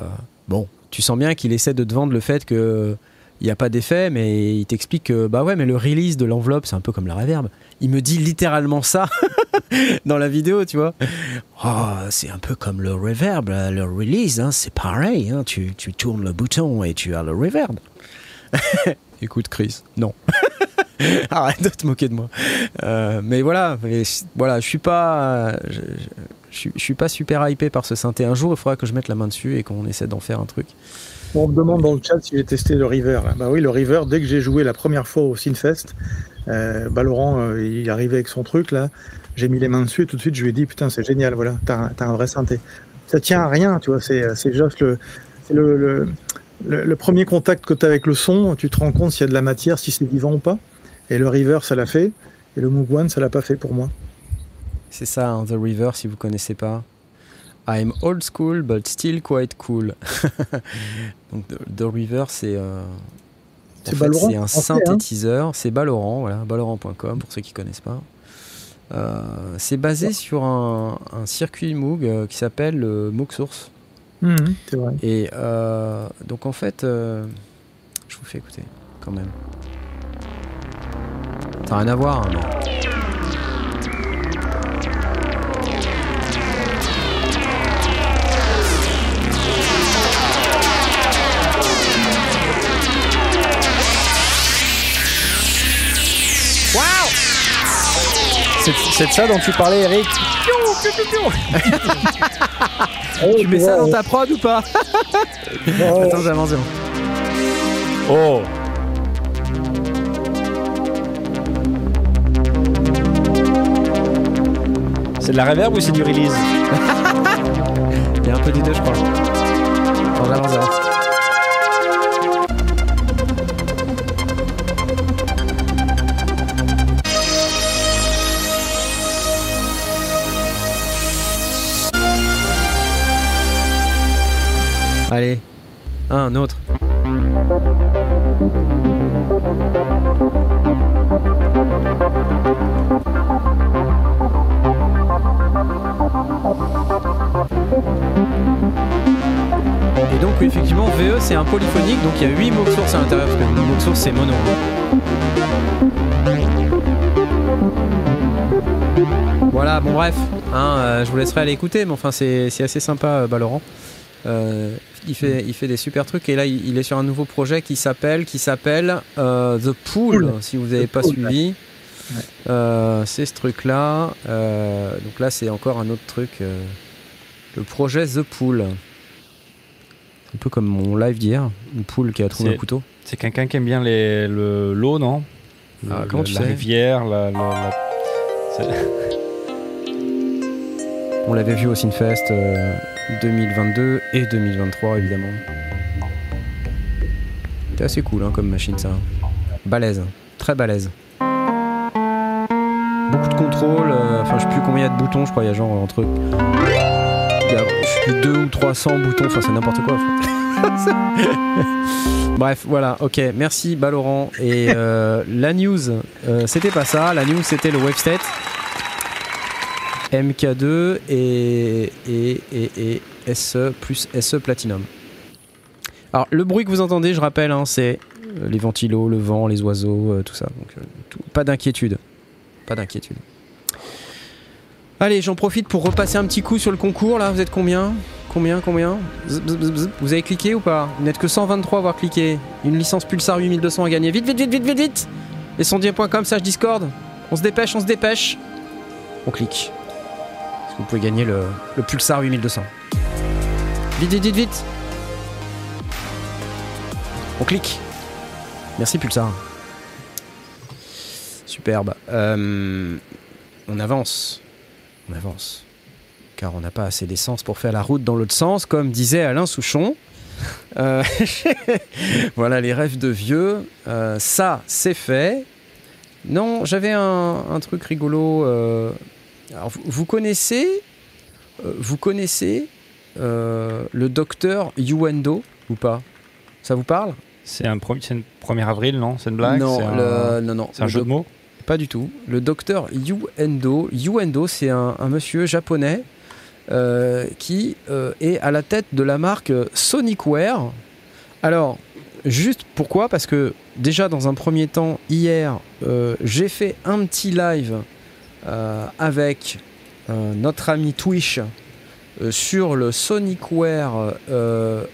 bon, tu sens bien qu'il essaie de te vendre le fait que. Il n'y a pas d'effet, mais il t'explique que bah ouais, mais le release de l'enveloppe, c'est un peu comme la reverb. Il me dit littéralement ça dans la vidéo, tu vois. Oh, c'est un peu comme le reverb, le release, hein, c'est pareil. hein, tu, tu tournes le bouton et tu as le reverb. Écoute, Chris, non. Arrête de te moquer de moi. Euh, mais voilà, mais voilà, je suis pas, je, je- je suis- pas super hypé par ce synthé. Un jour, il faudra que je mette la main dessus et qu'on essaie d'en faire un truc. On me demande dans le chat si j'ai testé le River. là. Bah oui, le River, dès que j'ai joué la première fois au Sinfest, euh, bah Laurent, euh, il arrivait avec son truc là, j'ai mis les mains dessus et tout de suite je lui ai dit putain c'est génial, voilà, t'as un- t'as un vrai synthé. Ça tient à rien, tu vois, c'est c'est juste le, le, le, le- le premier contact que tu as avec le son, tu te rends compte s'il y a de la matière, si c'est vivant ou pas. Et le River, ça l'a fait, et le Moog ça l'a pas fait pour moi. C'est ça, hein, The River, si vous connaissez pas. I'm old school, but still quite cool. Donc, The, River, c'est. euh, C'est un hein. synthétiseur. C'est Valorant, voilà, valorant.com pour ceux qui connaissent pas. Euh, c'est basé sur un, un circuit Moog euh, qui s'appelle le Moog Source. C'est vrai. Et euh, donc en fait, euh, je vous fais écouter quand même. Ça n'a rien à voir. hein, mais- C'est de ça dont tu parlais, Eric Tu mets ça dans ta prod ou pas? Attends, j'avance. j'avance. Oh C'est de la reverb ou c'est du release? Il y a un peu des deux, je crois. Attends, j'avance, Allez, un autre. Et donc, effectivement, VE c'est un polyphonique, donc il y a 8 mots sources à l'intérieur, parce que le mot source c'est mono. Voilà, bon, bref, hein, euh, je vous laisserai aller écouter, mais enfin, c'est assez sympa. Euh, il, fait, il fait des super trucs, et là, il, il est sur un nouveau projet qui s'appelle qui s'appelle euh, The Pool, Pool. si vous n'avez The pas Pool, suivi. Ouais. Euh, c'est ce truc-là. Euh, donc là, c'est encore un autre truc. euh, le projet The Pool. Un peu comme mon live d'hier, une poule qui a trouvé un couteau. C'est quelqu'un qui aime bien les- le- l'eau, non? Le- Ah, comment le- tu La sais? rivière, la... la- la- c'est- On l'avait vu au Sinfest euh, 2022 et 2023 évidemment. C'était assez cool hein, comme machine ça. Balèze, très balèze. Beaucoup de contrôle, euh, enfin je sais plus combien il y a de boutons, je crois il y a genre entre... Plus 2 ou 300 boutons, enfin c'est n'importe quoi. Bref, voilà, ok, merci Balorant. Et euh, la news, euh, c'était pas ça, la news c'était le Webstate. MK2 et, et, et, et SE plus SE Platinum. Alors le bruit que vous entendez, je rappelle, hein, c'est euh, les ventilos, le vent, les oiseaux, euh, tout ça. Donc euh, pas d'inquiétude. Pas d'inquiétude. Allez, j'en profite pour repasser un petit coup sur le concours. Là, vous êtes combien? Combien Combien? Vous avez cliqué ou pas? Vous n'êtes que 123 à avoir cliqué. Une licence Pulsar 8200 à gagner. Vite, vite, vite, vite, vite, vite Et sondier.com, sage Discord. On se dépêche, on se dépêche. On clique. Vous pouvez gagner le, Pulsar 8200. Vite, vite, vite, vite On clique. Merci Pulsar. Superbe. Euh, on avance. On avance. Car on n'a pas assez d'essence pour faire la route dans l'autre sens, comme disait Alain Souchon. Euh, voilà les rêves de vieux. Euh, ça, c'est fait. Non, j'avais un truc rigolo. Euh, alors, vous, vous connaissez, euh, vous connaissez euh, le docteur Yuendo ou pas? Ça vous parle? C'est un, pro- c'est une 1er avril, non? C'est une blague? Non, C'est un, le- non, non. c'est un jeu de mots? Pas du tout. Le docteur Yuendo. Yuendo, c'est un, un monsieur japonais euh, qui euh, est à la tête de la marque Sonicware. Alors, juste pourquoi? Parce que déjà, dans un premier temps, hier, euh, j'ai fait un petit live euh, avec euh, notre ami Twitch euh, sur le Sonicware euh,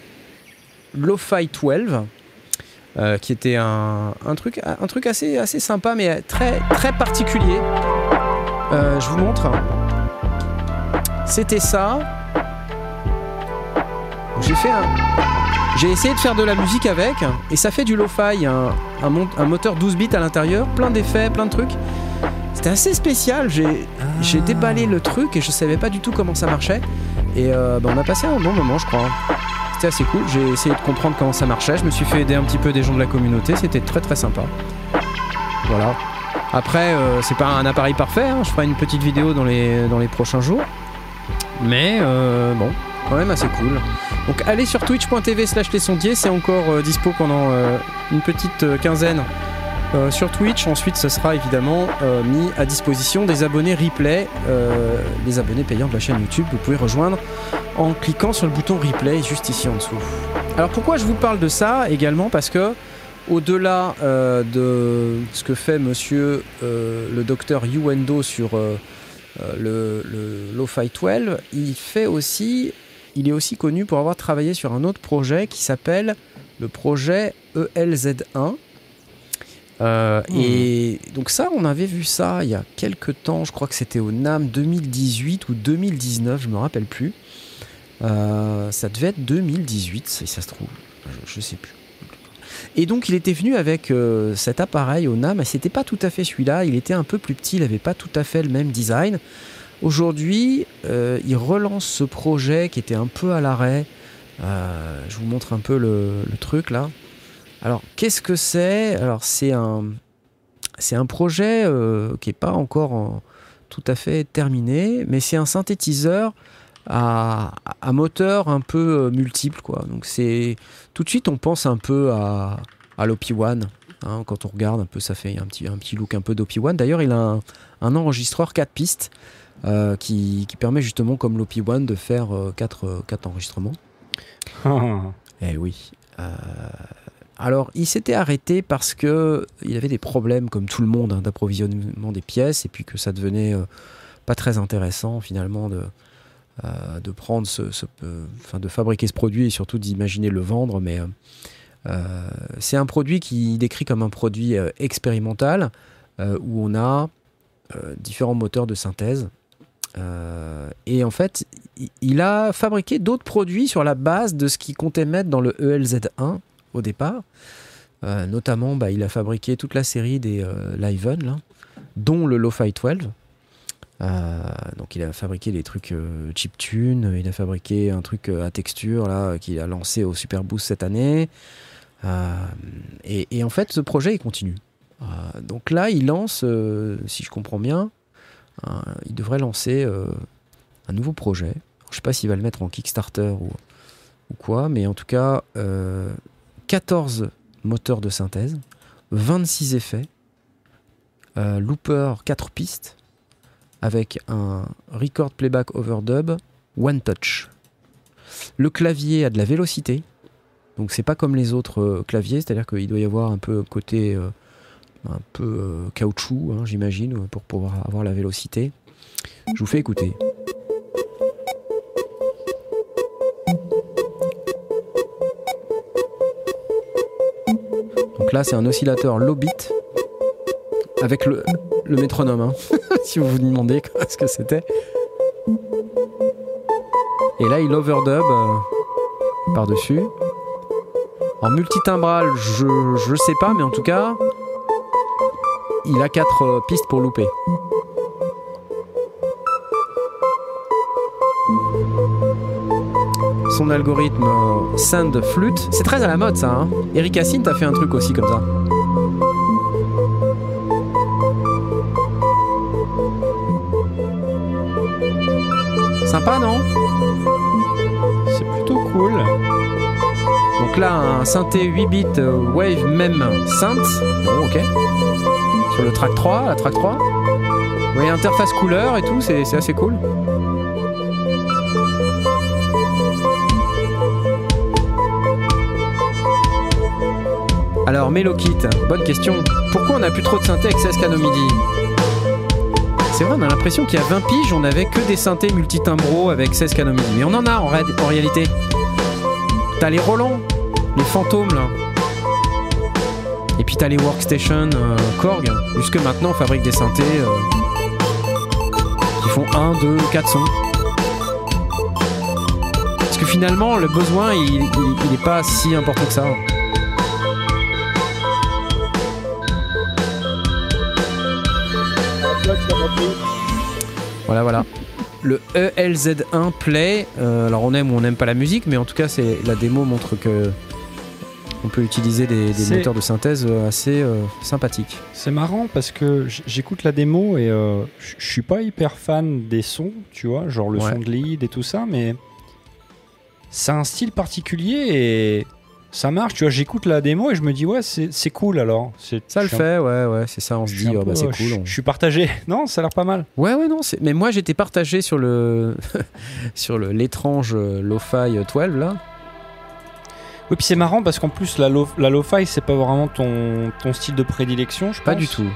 Lo-Fi 12. euh, qui était un, truc, assez, assez sympa, mais très, très particulier. Euh, je vous montre. C'était ça. J'ai fait un. J'ai essayé de faire de la musique avec et ça fait du lo-fi, un, un moteur 12 bits à l'intérieur, plein d'effets, plein de trucs. C'était assez spécial. J'ai j'ai déballé le truc et je savais pas du tout comment ça marchait. Et euh, bah, on a passé un bon moment, je crois. C'était assez cool. J'ai essayé de comprendre comment ça marchait. Je me suis fait aider un petit peu des gens de la communauté. C'était très très sympa. Voilà. Après, euh, c'est pas un appareil parfait. hein. Je ferai une petite vidéo dans les, dans les prochains jours. Mais euh, bon, quand même assez cool. Donc allez sur twitch.tv slash les sondiers. C'est encore euh, dispo pendant une petite quinzaine euh, sur Twitch. Ensuite, ce sera évidemment euh, mis à disposition des abonnés replay, euh, les abonnés payants de la chaîne YouTube. Vous pouvez rejoindre en cliquant sur le bouton replay juste ici en dessous. Alors pourquoi je vous parle de ça également? Parce que au-delà euh, de ce que fait monsieur le docteur Yuendo sur le, le Lo-Fi 12, il fait aussi, il est aussi connu pour avoir travaillé sur un autre projet qui s'appelle le projet E ELZ1. Euh, Et donc ça, on avait vu ça il y a quelques temps, je crois que c'était au NAM 2018 ou 2019, je me rappelle plus. Euh, ça devait être 2018, si ça se trouve, je, je sais plus. Et donc il était venu avec euh, cet appareil au NAM, c'était pas tout à fait celui-là, il était un peu plus petit, il avait pas tout à fait le même design. Aujourd'hui, il relance ce projet qui était un peu à l'arrêt. Je vous montre un peu le truc là. Alors, qu'est-ce que c'est? Alors, c'est un, c'est un projet euh, qui n'est pas encore en- tout à fait terminé, mais c'est un synthétiseur à, à moteur un peu euh, multiple, quoi. Donc, c'est tout de suite, on pense un peu à, à l'OP1. hein. quand on regarde un peu, ça fait un petit, un petit look un peu d'OP1. D'ailleurs, il a un, un enregistreur 4 pistes euh, qui, qui permet justement, comme l'OP1, de faire 4 enregistrements. Eh oui. Euh, alors, il s'était arrêté parce que il avait des problèmes, comme tout le monde, hein, d'approvisionnement des pièces, et puis que ça devenait euh, pas très intéressant finalement de, euh, prendre ce, euh, de fabriquer ce produit et surtout d'imaginer le vendre. Mais euh, euh, c'est un produit qui décrit comme un produit euh, expérimental euh, où on a euh, différents moteurs de synthèse. Euh, et en fait, il- a fabriqué d'autres produits sur la base de ce qu'il comptait mettre dans le E ELZ1 au départ. Euh, notamment, bah, il a fabriqué toute la série des euh, Liven, là, dont le Lo-Fi 12. Euh, donc il a fabriqué des trucs euh, chiptune, il a fabriqué un truc à texture là qu'il a lancé au Super Boost cette année. Et, en fait, ce projet il continue. Donc là, il lance, si je comprends bien, il devrait lancer un nouveau projet. Je sais pas s'il va le mettre en Kickstarter ou, quoi, mais en tout cas, 14 moteurs de synthèse, 26 effets, euh, looper 4 pistes, avec un record playback overdub one touch. Le clavier a de la vélocité, donc c'est pas comme les autres euh, claviers, c'est-à-dire qu'il doit y avoir un peu côté euh, un peu caoutchouc, hein, j'imagine, pour pouvoir avoir la vélocité. Je vous fais écouter. Là, c'est un oscillateur low bit avec le, le métronome, hein, si vous vous demandez ce que c'était. Et là, il overdub euh, par-dessus. En multitimbral, je, je sais pas, mais en tout cas, il a quatre euh, pistes pour louper. Algorithme Sand Flute, c'est très à la mode ça. Hein Eric Assint a fait un truc aussi comme ça. Sympa, non? C'est plutôt cool. Donc là, un synthé 8 bits euh, Wave même synth. Bon, ok. Sur le track 3, la track 3. Vous voyez, interface couleur et tout, c'est assez cool. Alors, Melokit, bonne question. Pourquoi on n'a plus trop de synthé avec 16 canaux C'est vrai, on a l'impression qu'il y a 20 piges, on n'avait que des synthés multitimbros avec 16 canaux. Mais on en a en, ré- en réalité. T'as les Roland, les fantômes là. Et puis t'as les workstation euh, Korg. Jusque maintenant, on fabrique des synthés euh, qui font 1, 2, 4 sons. Parce que finalement, le besoin, il, il, il est pas si important que ça. Voilà, voilà. Le E ELZ1 Play. euh, alors on aime ou on n'aime pas la musique, mais en tout cas, c'est la démo montre que on peut utiliser des, moteurs de synthèse euh, assez euh, sympathiques. C'est marrant parce que j'écoute la démo et euh, je je suis pas hyper fan des sons, tu vois, genre le Ouais. son de lead et tout ça, mais c'est un style particulier et ça marche, tu vois. J'écoute la démo et je me dis, ouais, c'est cool alors. Ça le un- fait, ouais, ouais, c'est ça. On se dit, oh, bah, c'est euh, cool. Je on- je suis partagé. Non, ça a l'air pas mal. Ouais, ouais, non. Mais moi, j'étais partagé sur le sur le l'étrange euh, Lo-Fi 12 là. Oui, puis c'est marrant parce qu'en plus, la, lo, la lo-fi, c'est pas vraiment ton, ton style de prédilection, je Pas pense. du tout.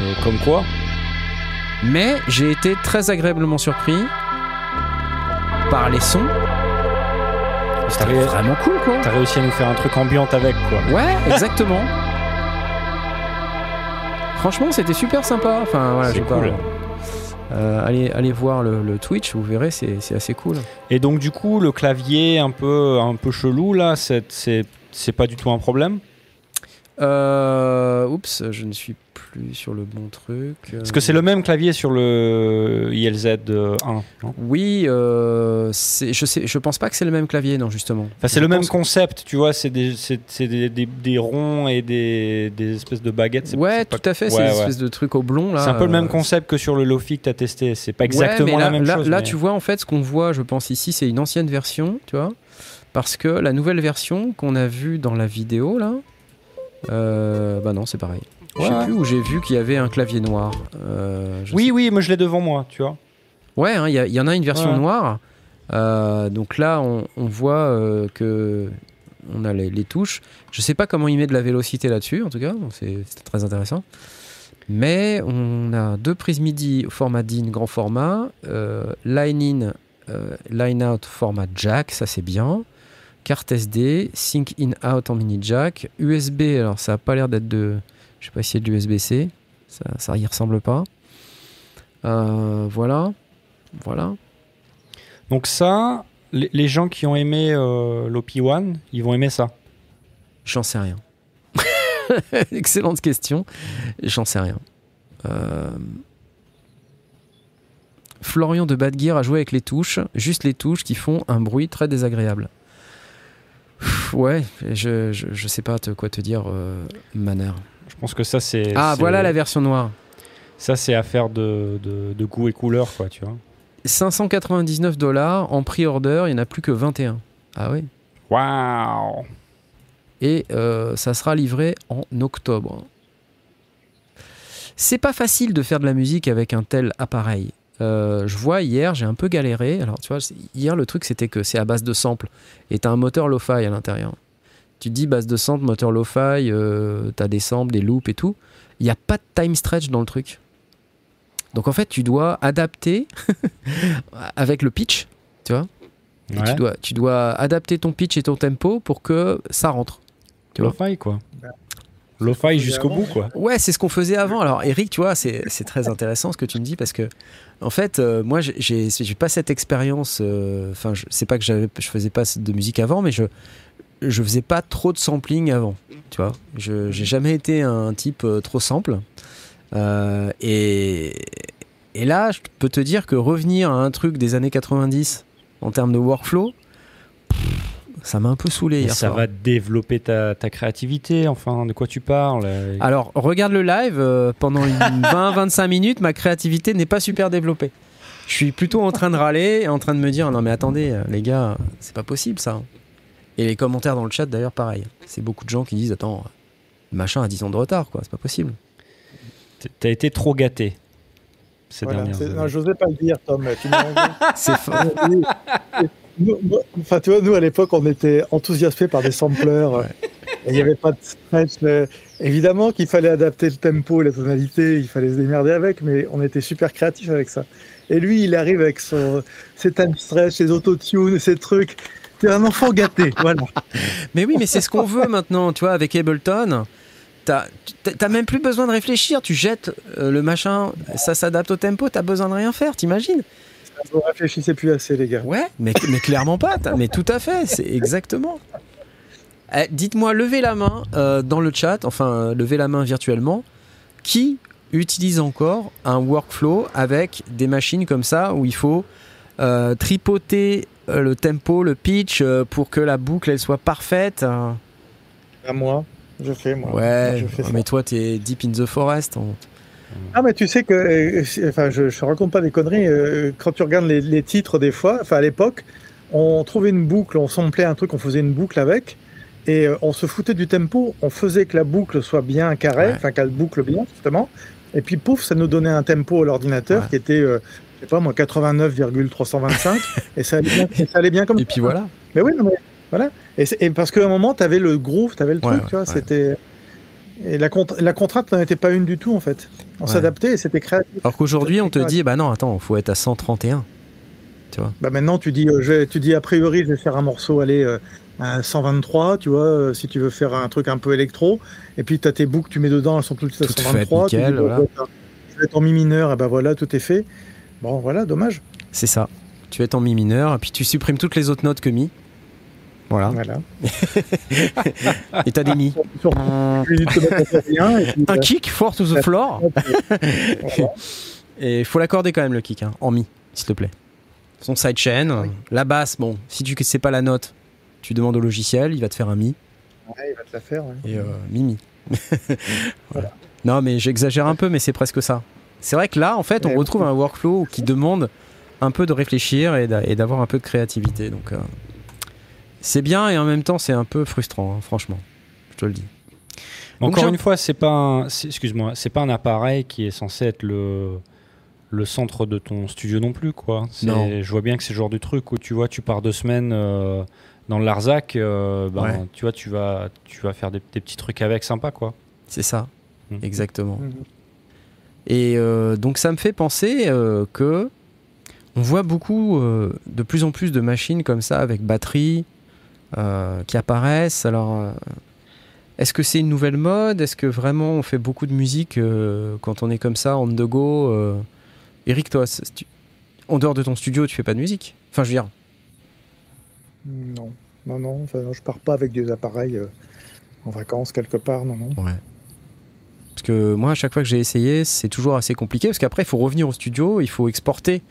Et comme quoi Mais j'ai été très agréablement surpris par les sons. C'était ré- vraiment cool, quoi. T'as réussi à nous faire un truc ambiant avec, quoi. Ouais, exactement. Franchement, c'était super sympa. Enfin, voilà, C'est je cool. Euh, allez, allez voir le, le Twitch, vous verrez, c'est assez cool. Et donc, du coup, le clavier un peu, un peu chelou, là, c'est pas du tout un problème? Euh, oups, je ne suis plus sur le bon truc. Parce que c'est le même clavier sur le ILZ 1, non? Oui, euh, je sais, je pense pas que c'est le même clavier, non, justement. Enfin, c'est le même concept, tu vois, c'est des, des, des- des ronds et des, des espèces de baguettes. Ouais, pas- tout à fait, Ouais, c'est une ouais. espèce de truc oblong là. C'est un peu le même euh, concept que sur le Lofi que tu as testé. C'est pas Ouais, exactement la même là, chose. Là, mais- tu vois, en fait, ce qu'on voit, je pense ici, c'est une ancienne version, tu vois, parce que la nouvelle version qu'on a vue dans la vidéo là, euh, bah non, c'est pareil. Je sais plus où j'ai vu qu'il y avait un clavier noir. euh, je Oui, oui, moi je l'ai devant moi, tu vois. Ouais, hein, il y, en a une version Ouais. noire. Euh, donc là, on, on voit euh, que on a les, les touches. Je sais pas comment il met de la vélocité là-dessus, en tout cas. C'est très intéressant. Mais on a deux prises MIDI au format DIN grand format, line in, line out format jack, ça c'est bien. Carte SD, sync in out en mini jack, USB. Alors ça a pas l'air d'être de, je sais pas si c'est de l'USB-C, ça, ça y ressemble pas. Euh, voilà. Voilà. Donc ça, les, les gens qui ont aimé euh, l'OP1, ils vont aimer ça. J'en sais rien. Excellente question. J'en sais rien. Euh, Florian de Bad Gear a joué avec les touches, juste les touches qui font un bruit très désagréable. Ouais, je, je, je sais pas te, quoi te dire, euh, Manner. Je pense que ça, c'est. Ah, voilà la version noire. Ça, c'est affaire de, de, de goût et couleur, quoi, tu vois. 599 dollars en pre-order, il n'y en a plus que 21. Ah oui. Waouh et euh, ça sera livré en octobre. C'est pas facile de faire de la musique avec un tel appareil. Euh, je vois hier, j'ai un peu galéré. Alors tu vois, hier le truc c'était que c'est à base de samples et t'as un moteur lo-fi à l'intérieur. Tu te dis base de samples, moteur lo-fi, euh, t'as des samples, des loops et tout. Il n'y a pas de time stretch dans le truc. Donc en fait, tu dois adapter avec le pitch, tu vois. Ouais. tu, dois, tu dois adapter ton pitch et ton tempo pour que ça rentre. Lo-fi, quoi. Lo-fi jusqu'au bout, quoi. Ouais, c'est ce qu'on faisait avant. Alors, Eric, tu vois, c'est très intéressant ce que tu me dis parce que, en fait, euh, moi, j'ai- pas cette expérience. euh, Enfin, c'est pas que je faisais pas de musique avant, mais je je faisais pas trop de sampling avant. Tu vois, j'ai jamais été un type euh, trop sample. Et là, je peux te dire que revenir à un truc des années 90 en termes de workflow, ça m'a un peu saoulé Et hier ça soir. va développer ta, ta créativité, enfin, de quoi tu parles euh, Alors, regarde le live, euh, pendant une 20-25 minutes, ma créativité n'est pas super développée. Je suis plutôt en train de râler et en train de me dire non mais attendez euh, les gars, c'est pas possible ça. Et les commentaires dans le chat d'ailleurs pareil. C'est beaucoup de gens qui disent attends, le machin a 10 ans de retard quoi, c'est pas possible. T'as été trop gâté ces Voilà, dernières c'est- années. non, j'osais pas le dire, Tom. Tu C'est fa- Nous- Enfin, tu vois, nous à l'époque, on était enthousiasmés par des sampleurs. Il n'y avait pas de stretch. mais Évidemment qu'il fallait adapter le tempo et la tonalité, il fallait se démerder avec, mais on était super créatifs avec ça. Et lui, il arrive avec son, ses time stretch, ses autotunes, ses trucs. T'es un enfant gâté, voilà. Mais oui, mais c'est ce qu'on veut maintenant, tu vois, avec Ableton. T'as même plus besoin de réfléchir, tu jettes euh, le machin, ça s'adapte au tempo, t'as besoin de rien faire, t'imagines? Vous réfléchissez plus assez, les gars. Ouais, mais, mais clairement pas. Mais tout à fait, c'est exactement. Eh, Dites-moi, levez la main euh, dans le chat, enfin, euh, levez la main virtuellement. Qui utilise encore un workflow avec des machines comme ça où il faut euh, tripoter euh, le tempo, le pitch euh, pour que la boucle elle soit parfaite euh. À moi, je fais, moi. Ouais, je fais ça. mais toi t'es deep in the forest. on- Ah, mais tu sais que, euh, enfin, je, je raconte pas des conneries. euh, quand tu regardes les, les titres des fois, enfin, à l'époque, on trouvait une boucle, on samplait un truc, on faisait une boucle avec, et euh, on se foutait du tempo. On faisait que la boucle soit bien carrée, Ouais. enfin, qu'elle boucle bien, justement. Et puis, pouf, ça nous donnait un tempo à l'ordinateur Ouais. qui était, euh, je sais pas moi, 89,325, et ça allait bien, et ça allait bien comme Et ça. puis voilà. Mais oui, non, mais voilà. Et, et parce qu'à un moment, tu avais le groove, tu avais le Ouais, truc, tu vois, c'était. Et la, la contrainte n'en était pas une du tout, en fait. On Ouais. s'adaptait et c'était créatif. Alors qu'aujourd'hui on te dit, bah non, attends, faut être à 131. Bah maintenant, tu dis, euh, je- tu dis a priori, je vais faire un morceau, aller euh, à 123, tu vois, euh, si tu veux faire un truc un peu électro. Et puis, tu as tes boucles, tu mets dedans, elles sont toutes à Toutes 123. faites, tu dis, nickel, voilà. bah, Je vais être en mi mineur, et ben voilà, tout est fait. Bon, voilà, dommage. C'est ça. Tu es en mi mineur, et puis tu supprimes toutes les autres notes que mi. Voilà. Voilà. Et t'as des mi. Surtout, tu lui dis de te mettre en rien, et puis, Un euh, kick, four to the floor. voilà. Et faut l'accorder quand même le kick, hein, en mi, s'il te plaît. Son sidechain, euh, la basse, bon, si tu sais pas la note, tu demandes au logiciel, il va te faire un mi Ouais, il va te la faire. ouais. et euh, mi mi. Voilà. Non, mais j'exagère un peu, mais c'est presque ça. C'est vrai que là, en fait, on retrouve un workflow qui demande un peu de réfléchir et d'avoir un peu de créativité. Donc, euh, c'est bien et en même temps, c'est un peu frustrant, hein, franchement. Je te le dis. Donc, Encore une fois, c'est pas, un- excuse-moi, c'est pas un appareil qui est censé être le le centre de ton studio non plus, quoi. Non. Je vois bien que c'est le genre du truc où tu vois, tu pars deux semaines euh, dans le Larzac, euh, ben, Ouais. tu vois, tu vas, tu vas faire des, des petits trucs avec, sympa, quoi. C'est ça, Mhm. exactement. Mhm. Et euh, donc ça me fait penser euh, que on voit beaucoup, euh, de plus en plus de machines comme ça avec batterie euh, qui apparaissent. Alors, euh, est-ce que c'est une nouvelle mode? Est-ce que vraiment on fait beaucoup de musique euh, quand on est comme ça, on the go Eric, toi, tu- en dehors de ton studio, tu fais pas de musique? Enfin, je veux dire, Non, non, non. Enfin, je pars pas avec des appareils en vacances quelque part, non, non. Ouais. Parce que moi, à chaque fois que j'ai essayé, c'est toujours assez compliqué. Parce qu'après, il faut revenir au studio, il faut exporter,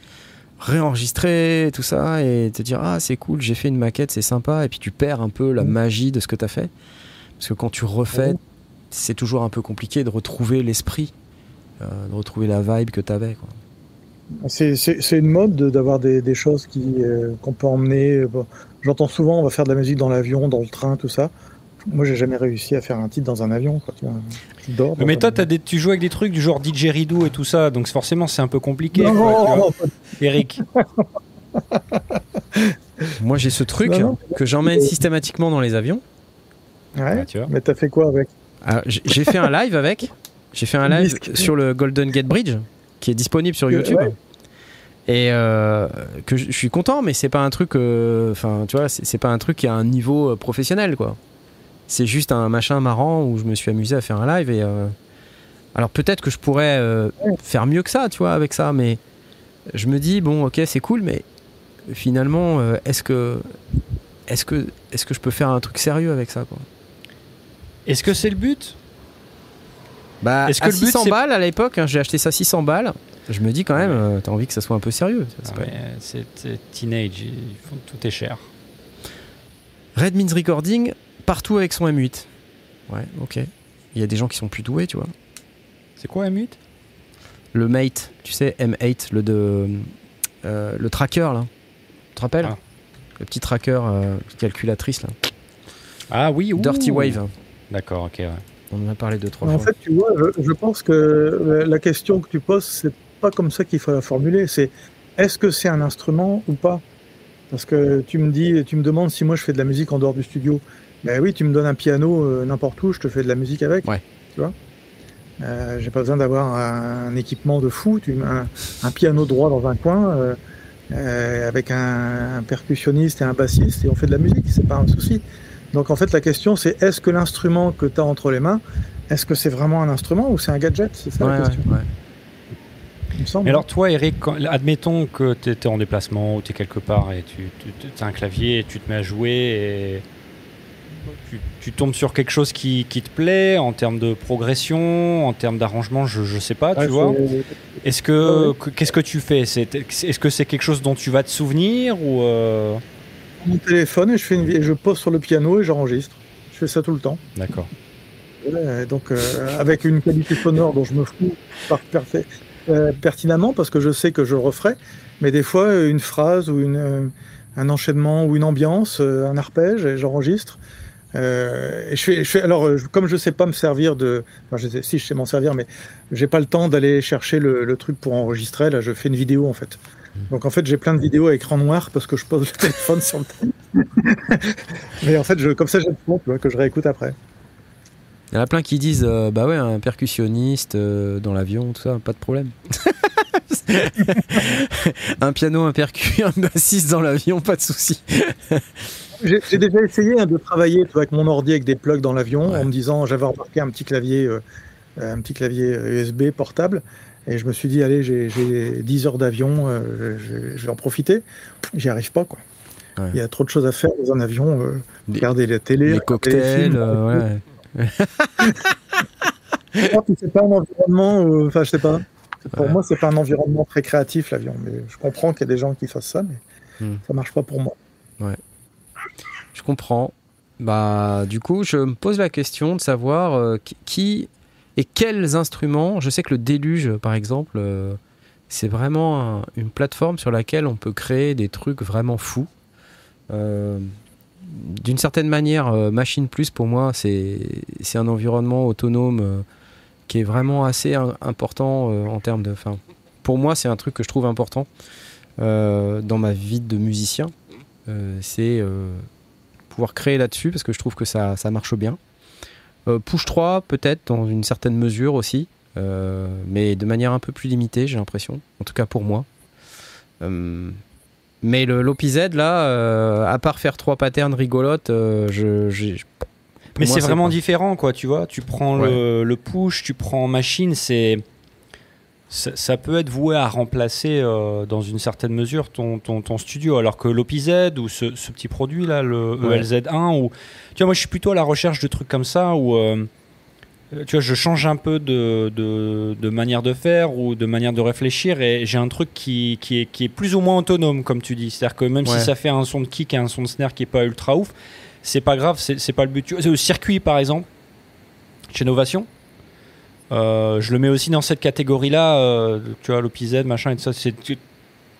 réenregistrer, tout ça, et te dire Ah, c'est cool, j'ai fait une maquette, c'est sympa. Et puis tu perds un peu la Mhm. magie de ce que tu as fait. Parce que quand tu refais, Mhm. c'est toujours un peu compliqué de retrouver l'esprit, euh, de retrouver la vibe que tu avais. C'est- une mode de- d'avoir des, des choses qui, euh, qu'on peut emmener. Bon, J'entends souvent, on va faire de la musique dans l'avion, dans le train, tout ça. Moi, j'ai jamais réussi à faire un titre dans un avion. Quoi, tu vois. Je dors dans Mais toi, des, tu joues avec des trucs du genre didgeridoo et tout ça, donc forcément, c'est un peu compliqué, Non, quoi, Eric. Moi, j'ai ce truc Non, non. que j'emmène systématiquement dans les avions. ouais. Ouais, tu vois. Mais t'as fait quoi avec? Alors, j'ai fait un live avec. J'ai fait un live sur le Golden Gate Bridge, qui est disponible sur YouTube. ouais. Et euh, que je suis content, mais c'est pas un truc. euh, Enfin, tu vois, c'est c'est pas un truc qui a un niveau euh, professionnel, quoi. C'est juste un machin marrant où je me suis amusé à faire un live. Et euh, alors peut-être que je pourrais euh, faire mieux que ça, tu vois, avec ça, mais je me dis bon, ok, c'est cool, mais finalement, euh, est-ce que, est-ce que, est-ce que je peux faire un truc sérieux avec ça, quoi? Est-ce que c'est le but? Bah, Est-ce que à le but, 600 c'est- balles à l'époque, hein, j'ai acheté ça 600 balles. Je me dis quand même, t'as envie que ça soit un peu sérieux. c'est pas- teenage, tout est cher. Red Means Recording, partout avec son M8. Ouais, ok. Il y a des gens qui sont plus doués, tu vois. C'est quoi M8 Le Mate, tu sais, M8, le de. euh, le tracker, là. Tu te rappelles? Ah. Le petit tracker euh, calculatrice, là. Ah oui, ouh. Dirty Wave. D'accord, ok, ouais. On en a parlé deux, trois En fois. fait, tu vois, je, je pense que la- la question que tu poses, c'est pas comme ça qu'il faut la formuler. C'est est-ce que c'est un instrument ou pas? Parce que tu me dis, tu me demandes si moi je fais de la musique en dehors du studio. Ben oui, tu me donnes un piano euh, n'importe où, je te fais de la musique avec. Ouais. Tu vois euh, J'ai pas besoin d'avoir un, un équipement de fou. Tu, un, un piano droit dans un coin euh, avec un, un percussionniste et un bassiste et on fait de la musique. C'est pas un souci. Donc en fait, la question c'est est-ce que l'instrument que tu as entre les mains, est-ce que c'est vraiment un instrument ou c'est un gadget? C'est ça Ouais, la question. ouais. il me semble. Mais alors toi, Eric, admettons que tu es en déplacement ou tu es quelque part et tu, as un clavier et tu te mets à jouer et tu, tu tombes sur quelque chose qui, qui te plaît en termes de progression, en termes d'arrangement, je, je sais pas, Ouais, tu vois. Est-ce que que- qu'est-ce que tu fais? Est-ce que c'est quelque chose dont tu vas te souvenir ou euh, mon téléphone et je, fais une, et je pose sur le piano et j'enregistre. Je fais ça tout le temps. D'accord. Ouais, donc euh, avec une qualité sonore dont je me fous par euh, pertinemment parce que je sais que je le referai, mais des fois une phrase ou une, euh, un enchaînement ou une ambiance, un arpège, et j'enregistre. Euh, alors, euh, comme je sais pas me servir de, si je sais m'en servir, mais j'ai pas le temps d'aller chercher le, truc pour enregistrer. Là, je fais une vidéo en fait. Donc en fait, j'ai plein de vidéos à écran noir parce que je pose le téléphone sur le. mais en fait, je, comme ça, j'ai le son, tu vois, que je réécoute après. Il y en a plein qui disent euh, bah ouais, un percussionniste dans l'avion, tout ça, pas de problème. un piano, un percu, un bassiste dans l'avion, pas de souci. J'ai déjà essayé hein, de travailler avec mon ordi avec des plugs dans l'avion Ouais. en me disant j'avais embarqué un petit clavier euh, un petit clavier euh, USB portable et je me suis dit allez j'ai j'ai 10 heures d'avion euh, je, vais en profiter j'y arrive pas quoi Ouais. il y a trop de choses à faire dans un avion euh, regarder la télé Les cocktails, films, euh, ouais. C'est pas un environnement euh, enfin je sais pas pour Ouais. moi c'est pas un environnement très créatif l'avion mais je comprends qu'il y a des gens qui fassent ça mais Hmm. ça marche pas pour moi Je comprends. Bah, du coup, je me pose la question de savoir euh, qui- et quels instruments. Je sais que le déluge, par exemple, euh, c'est vraiment un- une plateforme sur laquelle on peut créer des trucs vraiment fous. Euh, D'une certaine manière, Machine Plus, pour moi, c'est un environnement autonome qui est vraiment assez im- important en termes de. Enfin, pour moi, c'est un truc que je trouve important dans ma vie de musicien. C'est pouvoir créer là-dessus parce que je trouve que ça, ça marche bien. Euh, Push 3, peut-être dans une certaine mesure aussi, euh, mais de manière un peu plus limitée, j'ai l'impression, en tout cas pour moi. Euh, mais le l'OPZ, là, à part faire trois patterns rigolotes, je, Mais c'est vraiment pas- différent, quoi, tu vois. Tu prends le, le push, tu prends machine, c'est. Ça, ça peut être voué à remplacer euh, dans une certaine mesure ton, ton, ton studio, alors que l'OPZ ou ce, ce petit produit là, le Ouais. ELZ1, ou tu vois, moi je suis plutôt à la recherche de trucs comme ça où euh, tu vois, je change un peu de, de, de manière de faire ou de manière de réfléchir et j'ai un truc qui, qui, est, qui est plus ou moins autonome, comme tu dis. C'est-à-dire que même Ouais. si ça fait un son de kick et un son de snare qui est pas ultra ouf, c'est pas grave, c'est c'est pas le but. Tu vois, Le circuit, par exemple, chez Novation, euh, je le mets aussi dans cette catégorie-là. euh, tu vois, l'OPZ, machin et tout ça,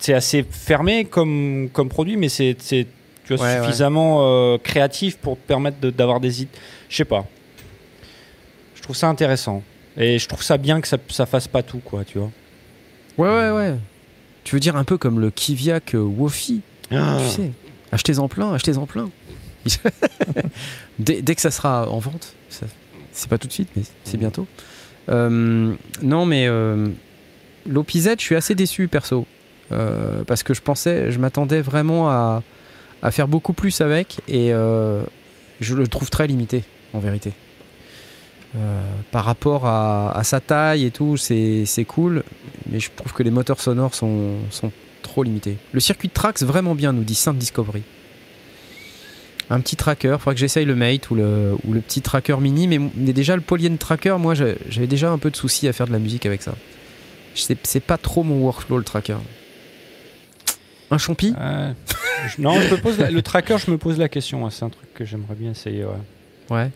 c'est assez fermé comme, comme produit, mais c'est tu vois, Ouais, ouais. suffisamment euh, créatif pour te permettre de- d'avoir des idées. Je sais pas. Je trouve ça intéressant. Et je trouve ça bien que ça, ça fasse pas tout, quoi, tu vois. Ouais, ouais, ouais. Tu veux dire un peu comme le Kiviak Wofi, Ah. tu sais. Achetez-en plein, achetez-en plein. dès, dès que ça sera en vente, c'est pas tout de suite, mais c'est Mhm. bientôt. Euh, non, mais euh, l'OPZ, je suis assez déçu, perso. Euh, parce que je pensais, je m'attendais vraiment à, faire beaucoup plus avec, et je le trouve très limité, en vérité. Par rapport à, sa taille et tout, c'est cool, mais je trouve que les moteurs sonores sont, sont trop limités. Le circuit de Trax, vraiment bien, nous dit Saint Discovery. Un petit tracker, faudrait que j'essaye le Mate ou le, ou le petit tracker mini, mais, mais déjà le Polyen Tracker, moi j'avais déjà un peu de soucis à faire de la musique avec ça. C'est pas trop mon workflow le tracker. Un champi. Je- non, je me pose la- le tracker, je me pose la question. hein. C'est un truc que j'aimerais bien essayer. Ouais. Ouais.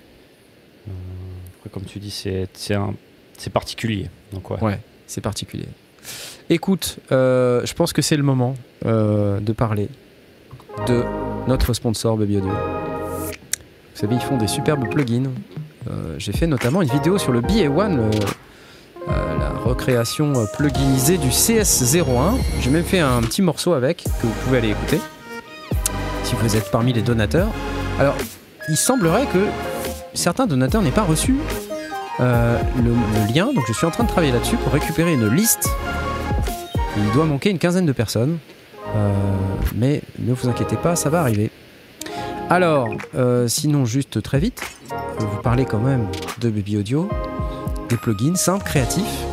Après, comme tu dis, c'est particulier. Donc, ouais. Ouais, c'est particulier. Écoute, euh, je pense que c'est le moment euh, de parler de notre sponsor Baby Audio. Vous savez, ils font des superbes plugins. Euh, J'ai fait notamment une vidéo sur le BA1, le- euh, la recréation euh, pluginisée du CS01. J'ai même fait un petit morceau avec que vous pouvez aller écouter si vous êtes parmi les donateurs. Alors, il semblerait que certains donateurs n'aient pas reçu le lien. Donc je suis en train de travailler là-dessus pour récupérer une liste. Il doit manquer une quinzaine de personnes. Euh, mais ne vous inquiétez pas, ça va arriver. Alors, euh, sinon, juste très vite, vous parler quand même de Baby Audio, des plugins simples, créatifs,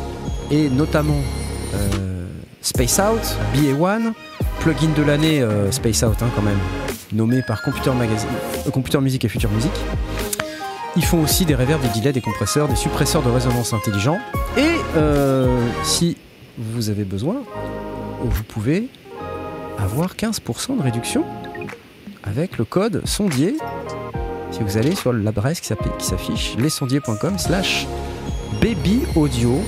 et notamment euh, Space Out, BA1, plugin de l'année Space Out hein, quand même, nommé par Computer, Magazine, Computer Music et Future Music. Ils font aussi des reverbs, des delays, des compresseurs, des suppresseurs de résonance intelligents. Et si vous avez besoin, vous pouvez avoir 15% de réduction avec le code sondier. Si vous allez sur l'adresse qui s'affiche lesondiers.com slash baby audio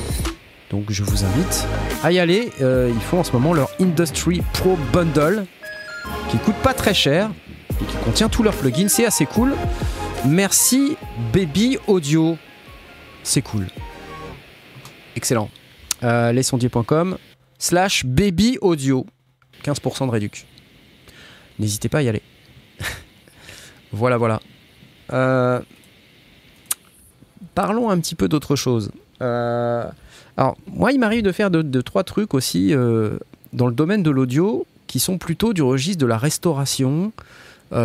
donc je vous invite à y aller. Euh, ils font en ce moment leur Industry Pro Bundle qui coûte pas très cher et qui contient tous leurs plugins. C'est assez cool. Merci baby audio c'est cool. Excellent. Euh, lesondiers.com slash baby audio 15% de réduction n'hésitez pas à y aller voilà voilà euh, parlons un petit peu d'autre chose. Euh, alors, moi, il m'arrive de faire deux, deux, trois trucs aussi euh, dans le domaine de l'audio qui sont plutôt du registre de la restauration,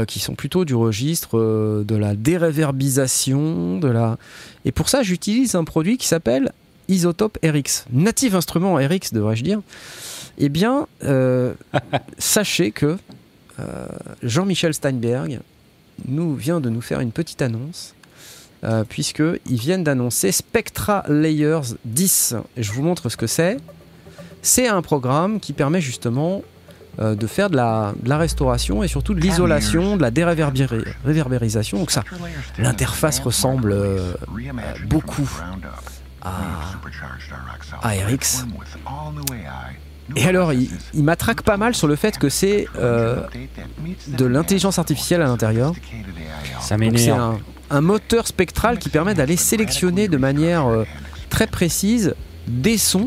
qui sont plutôt du registre de la déréverbisation, de la. Et pour ça, j'utilise un produit qui s'appelle Isotope RX, native instrument RX, devrais-je dire. Eh bien, euh, sachez que euh, Jean-Michel Steinberg nous vient de nous faire une petite annonce. Euh, puisqu'ils viennent d'annoncer Spectra Layers 10. Et je vous montre ce que c'est. C'est un programme qui permet justement euh, de faire de la, de la restauration et surtout de l'isolation, de la déréverbéri- réverbérisation. Donc ça, l'interface ressemble euh, beaucoup à, à RX. Et alors, il, il m'attraque pas mal sur le fait que c'est euh, de l'intelligence artificielle à l'intérieur. Ça c'est un, un moteur spectral qui permet d'aller sélectionner de manière euh, très précise des sons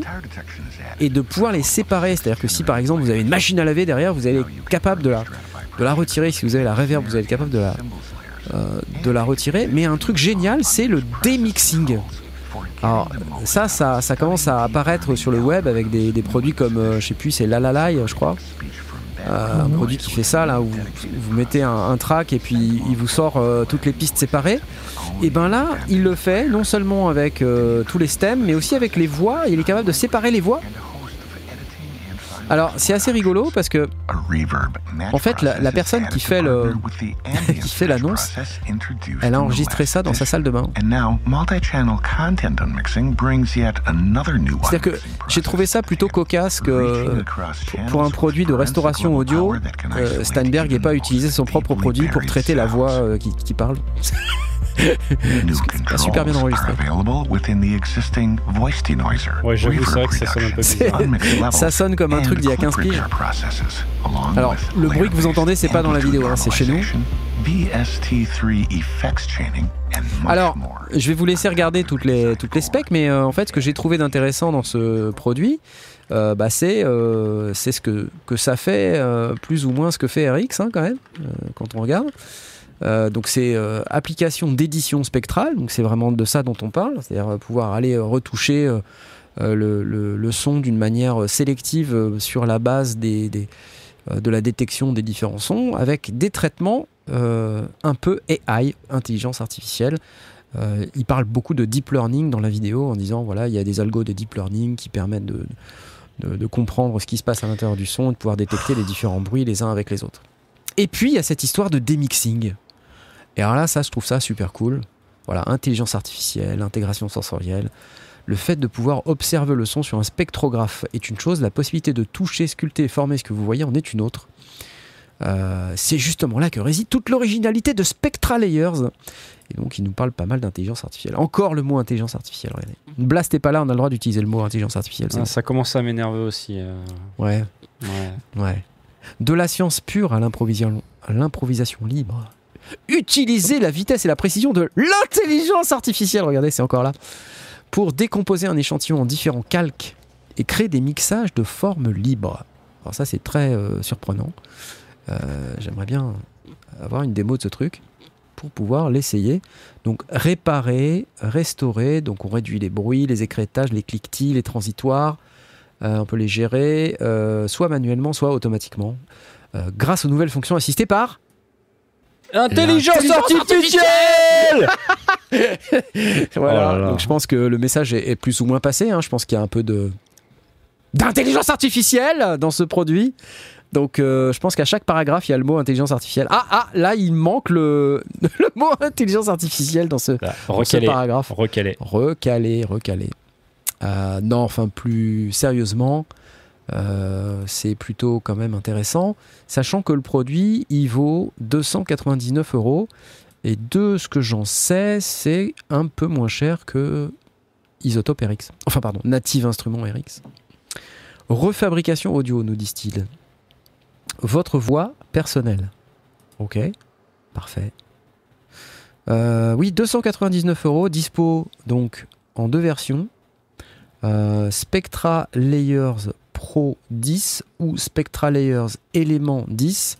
et de pouvoir les séparer. C'est-à-dire que si par exemple vous avez une machine à laver derrière, vous allez être capable de la, de la retirer. Si vous avez la reverb, vous allez être capable de la, euh, de la retirer. Mais un truc génial, c'est le demixing. Alors ça, ça, commence à apparaître sur le web avec des, produits comme, euh, je sais plus, c'est Lalalai, je crois. Euh, un produit qui fait ça là où vous, mettez un, track et puis il vous sort euh, toutes les pistes séparées. Et ben là il le fait non seulement avec tous les stems mais aussi avec les voix. Il est capable de séparer les voix alors c'est assez rigolo parce que En fait, la, la personne qui fait le qui fait l'annonce, elle a enregistré ça dans sa salle de bain. C'est-à-dire que j'ai trouvé ça plutôt cocasse que pour un produit de restauration audio, euh, Steinberg n'ait pas utilisé son propre produit pour traiter la voix euh, qui, qui parle pas super bien enregistré. Ouais, j'avoue, c'est vrai que ça sonne un peu bizarre. ça sonne comme un truc d'il y a 15 piges Alors, le bruit que vous entendez, c'est pas dans la vidéo, hein, c'est chez nous. Alors, je vais vous laisser regarder toutes les, toutes les specs, mais euh, en fait, ce que j'ai trouvé d'intéressant dans ce produit, euh, bah, c'est euh, c'est ce que, que ça fait, euh, plus ou moins ce que fait RX, hein, quand même, euh, quand on regarde. Euh, donc c'est euh, application d'édition spectrale, donc c'est vraiment de ça dont on parle, c'est-à-dire euh, pouvoir aller retoucher le, son d'une manière sélective sur la base de la détection des différents sons, avec des traitements un peu AI, intelligence artificielle. Il parle beaucoup de deep learning dans la vidéo en disant voilà il y a des algos de deep learning qui permettent de, de, de comprendre ce qui se passe à l'intérieur du son et de pouvoir détecter les différents bruits les uns avec les autres. Et puis il y a cette histoire de demixing. Et alors là, ça, je trouve ça super cool. Voilà, intelligence artificielle, intégration sensorielle. Le fait de pouvoir observer le son sur un spectrographe est une chose, la possibilité de toucher, sculpter et former ce que vous voyez en est une autre. Euh, c'est justement là que réside toute l'originalité de Spectra Layers. Et donc, il nous parle pas mal d'intelligence artificielle. Encore le mot intelligence artificielle, regardez. Blast est pas là, on a le droit d'utiliser le mot intelligence artificielle. Ah, ça commence à m'énerver aussi. euh. Ouais, ouais. ouais. De la science pure à l'improvisation libre. Utiliser la vitesse et la précision de l'intelligence artificielle, regardez, c'est encore là, pour décomposer un échantillon en différents calques et créer des mixages de formes libres. Alors ça, c'est très euh, surprenant. Euh, J'aimerais bien avoir une démo de ce truc pour pouvoir l'essayer. Donc réparer, restaurer, donc on réduit les bruits, les écrétages, les cliquetis, les transitoires. Euh, on peut les gérer soit manuellement, soit automatiquement, grâce aux nouvelles fonctions assistées par Intelligence artificielle voilà. Oh là là. Donc je pense que le message est, est plus ou moins passé. hein. Je pense qu'il y a un peu de d'intelligence artificielle dans ce produit. Donc, euh, je pense qu'à chaque paragraphe, il y a le mot intelligence artificielle. Ah, ah, là, il manque le, le mot intelligence artificielle dans ce, Là, dans ce recalé. paragraphe. Recalé. Recalé, recalé. Euh, non, enfin, plus sérieusement, euh, c'est plutôt quand même intéressant, sachant que le produit, il vaut 299 euros. Et de ce que j'en sais, c'est un peu moins cher que Isotope RX. Enfin, pardon, Native Instruments RX. Refabrication audio, nous disent-ils. Votre voix personnelle. Ok, parfait. Euh, oui, 299 euros, dispo donc en deux versions. Euh, Spectra Layers Pro 10 ou Spectra Layers Element 10.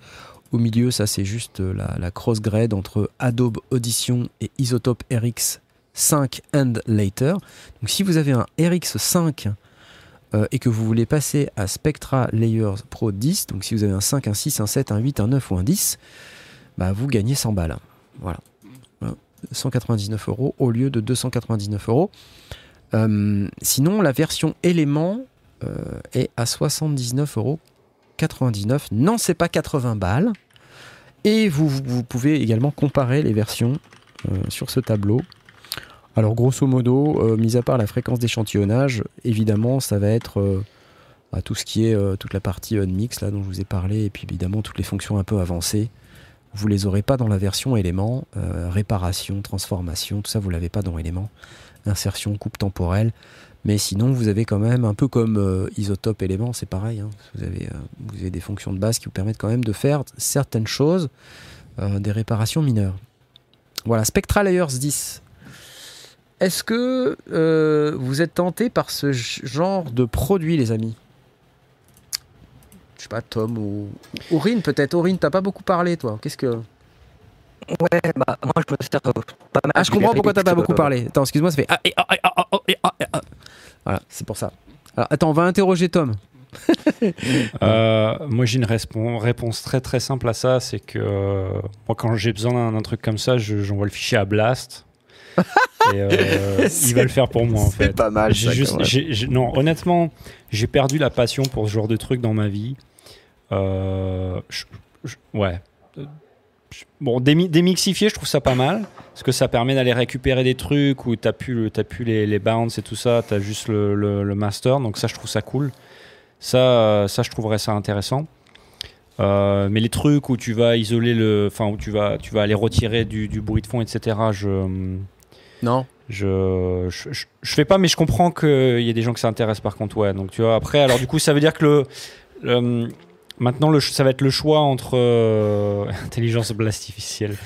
Au milieu, ça c'est juste euh, la, cross-grade entre Adobe Audition et Isotope RX 5 and later. Donc si vous avez un RX 5 euh, et que vous voulez passer à Spectra Layers Pro 10, donc si vous avez un 5, un 6, un 7, un 8, un 9 ou un 10, bah vous gagnez 100 balles. Voilà. Voilà. 199 euros au lieu de 299 euros. Euh, sinon, la version élément est à 79,99 euros. Non, c'est pas 80 balles. Et vous, pouvez également comparer les versions euh, sur ce tableau. Alors, grosso modo, euh, mis à part la fréquence d'échantillonnage, évidemment, ça va être euh, bah, tout ce qui est euh, toute la partie on-mix là dont je vous ai parlé, et puis évidemment toutes les fonctions un peu avancées. Vous les aurez pas dans la version élément, euh, réparation, transformation, tout ça vous l'avez pas dans élément, insertion, coupe temporelle. Mais sinon, vous avez quand même, un peu comme euh, Isotope élément, c'est pareil. hein. vous, avez, euh, vous avez des fonctions de base qui vous permettent quand même de faire certaines choses, euh, des réparations mineures. Voilà, Spectra Layers 10. Est-ce que vous êtes tenté par ce genre de produit, les amis? Je sais pas, Tom ou ou Aurine peut-être. Aurine, t'as pas beaucoup parlé, toi. Qu'est-ce que Ouais, bah, moi je me sers euh, pas mal. Ah, je comprends pourquoi t'as pas beaucoup euh, parlé. Attends, excuse-moi, ça fait. Ah, et, ah, et, ah, ah, et, ah, et, ah. Voilà, c'est pour ça. Alors, attends, on va interroger Tom. Euh, moi, j'ai une réponse très très simple à ça. C'est que euh, moi, quand j'ai besoin d'un truc comme ça, je- j'envoie le fichier à Blast. et euh, il va le faire pour moi en fait. pas mal. J'ai juste, j'ai- j'ai- non, honnêtement, j'ai perdu la passion pour ce genre de truc dans ma vie. Euh, je- je- ouais. Bon, démi- démixifier, je trouve ça pas mal. Parce que ça permet d'aller récupérer des trucs où t'as plus, le- t'as plus les, les bounds et tout ça, t'as juste le, le- le master. Donc ça, je trouve ça cool. Ça, ça je trouverais ça intéressant. Euh, mais les trucs où tu vas isoler le, enfin où tu vas, tu vas aller retirer du, du bruit de fond, etc. Je, Non. je, je, je- je fais pas, mais je comprends qu'il y a des gens que ça intéresse par contre, ouais. Donc tu vois, après, alors du coup, ça veut dire que le, le- maintenant, le, ça va être le choix entre euh, intelligence blastificielle.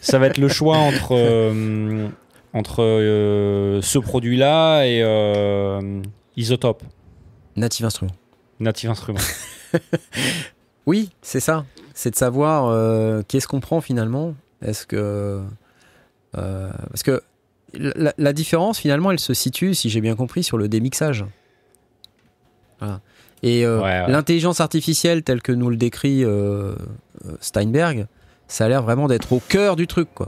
ça va être le choix entre euh, entre euh, ce produit-là et euh, Isotope, Native Instruments. Native Instruments. Oui, c'est ça. C'est de savoir euh, qu'est-ce qu'on prend finalement. Est-ce que. euh, parce que la, la différence finalement, elle se situe, si j'ai bien compris, sur le démixage. Voilà. Et euh, Ouais, ouais. l'intelligence artificielle, telle que nous le décrit euh, euh, Steinberg, ça a l'air vraiment d'être au cœur du truc, quoi.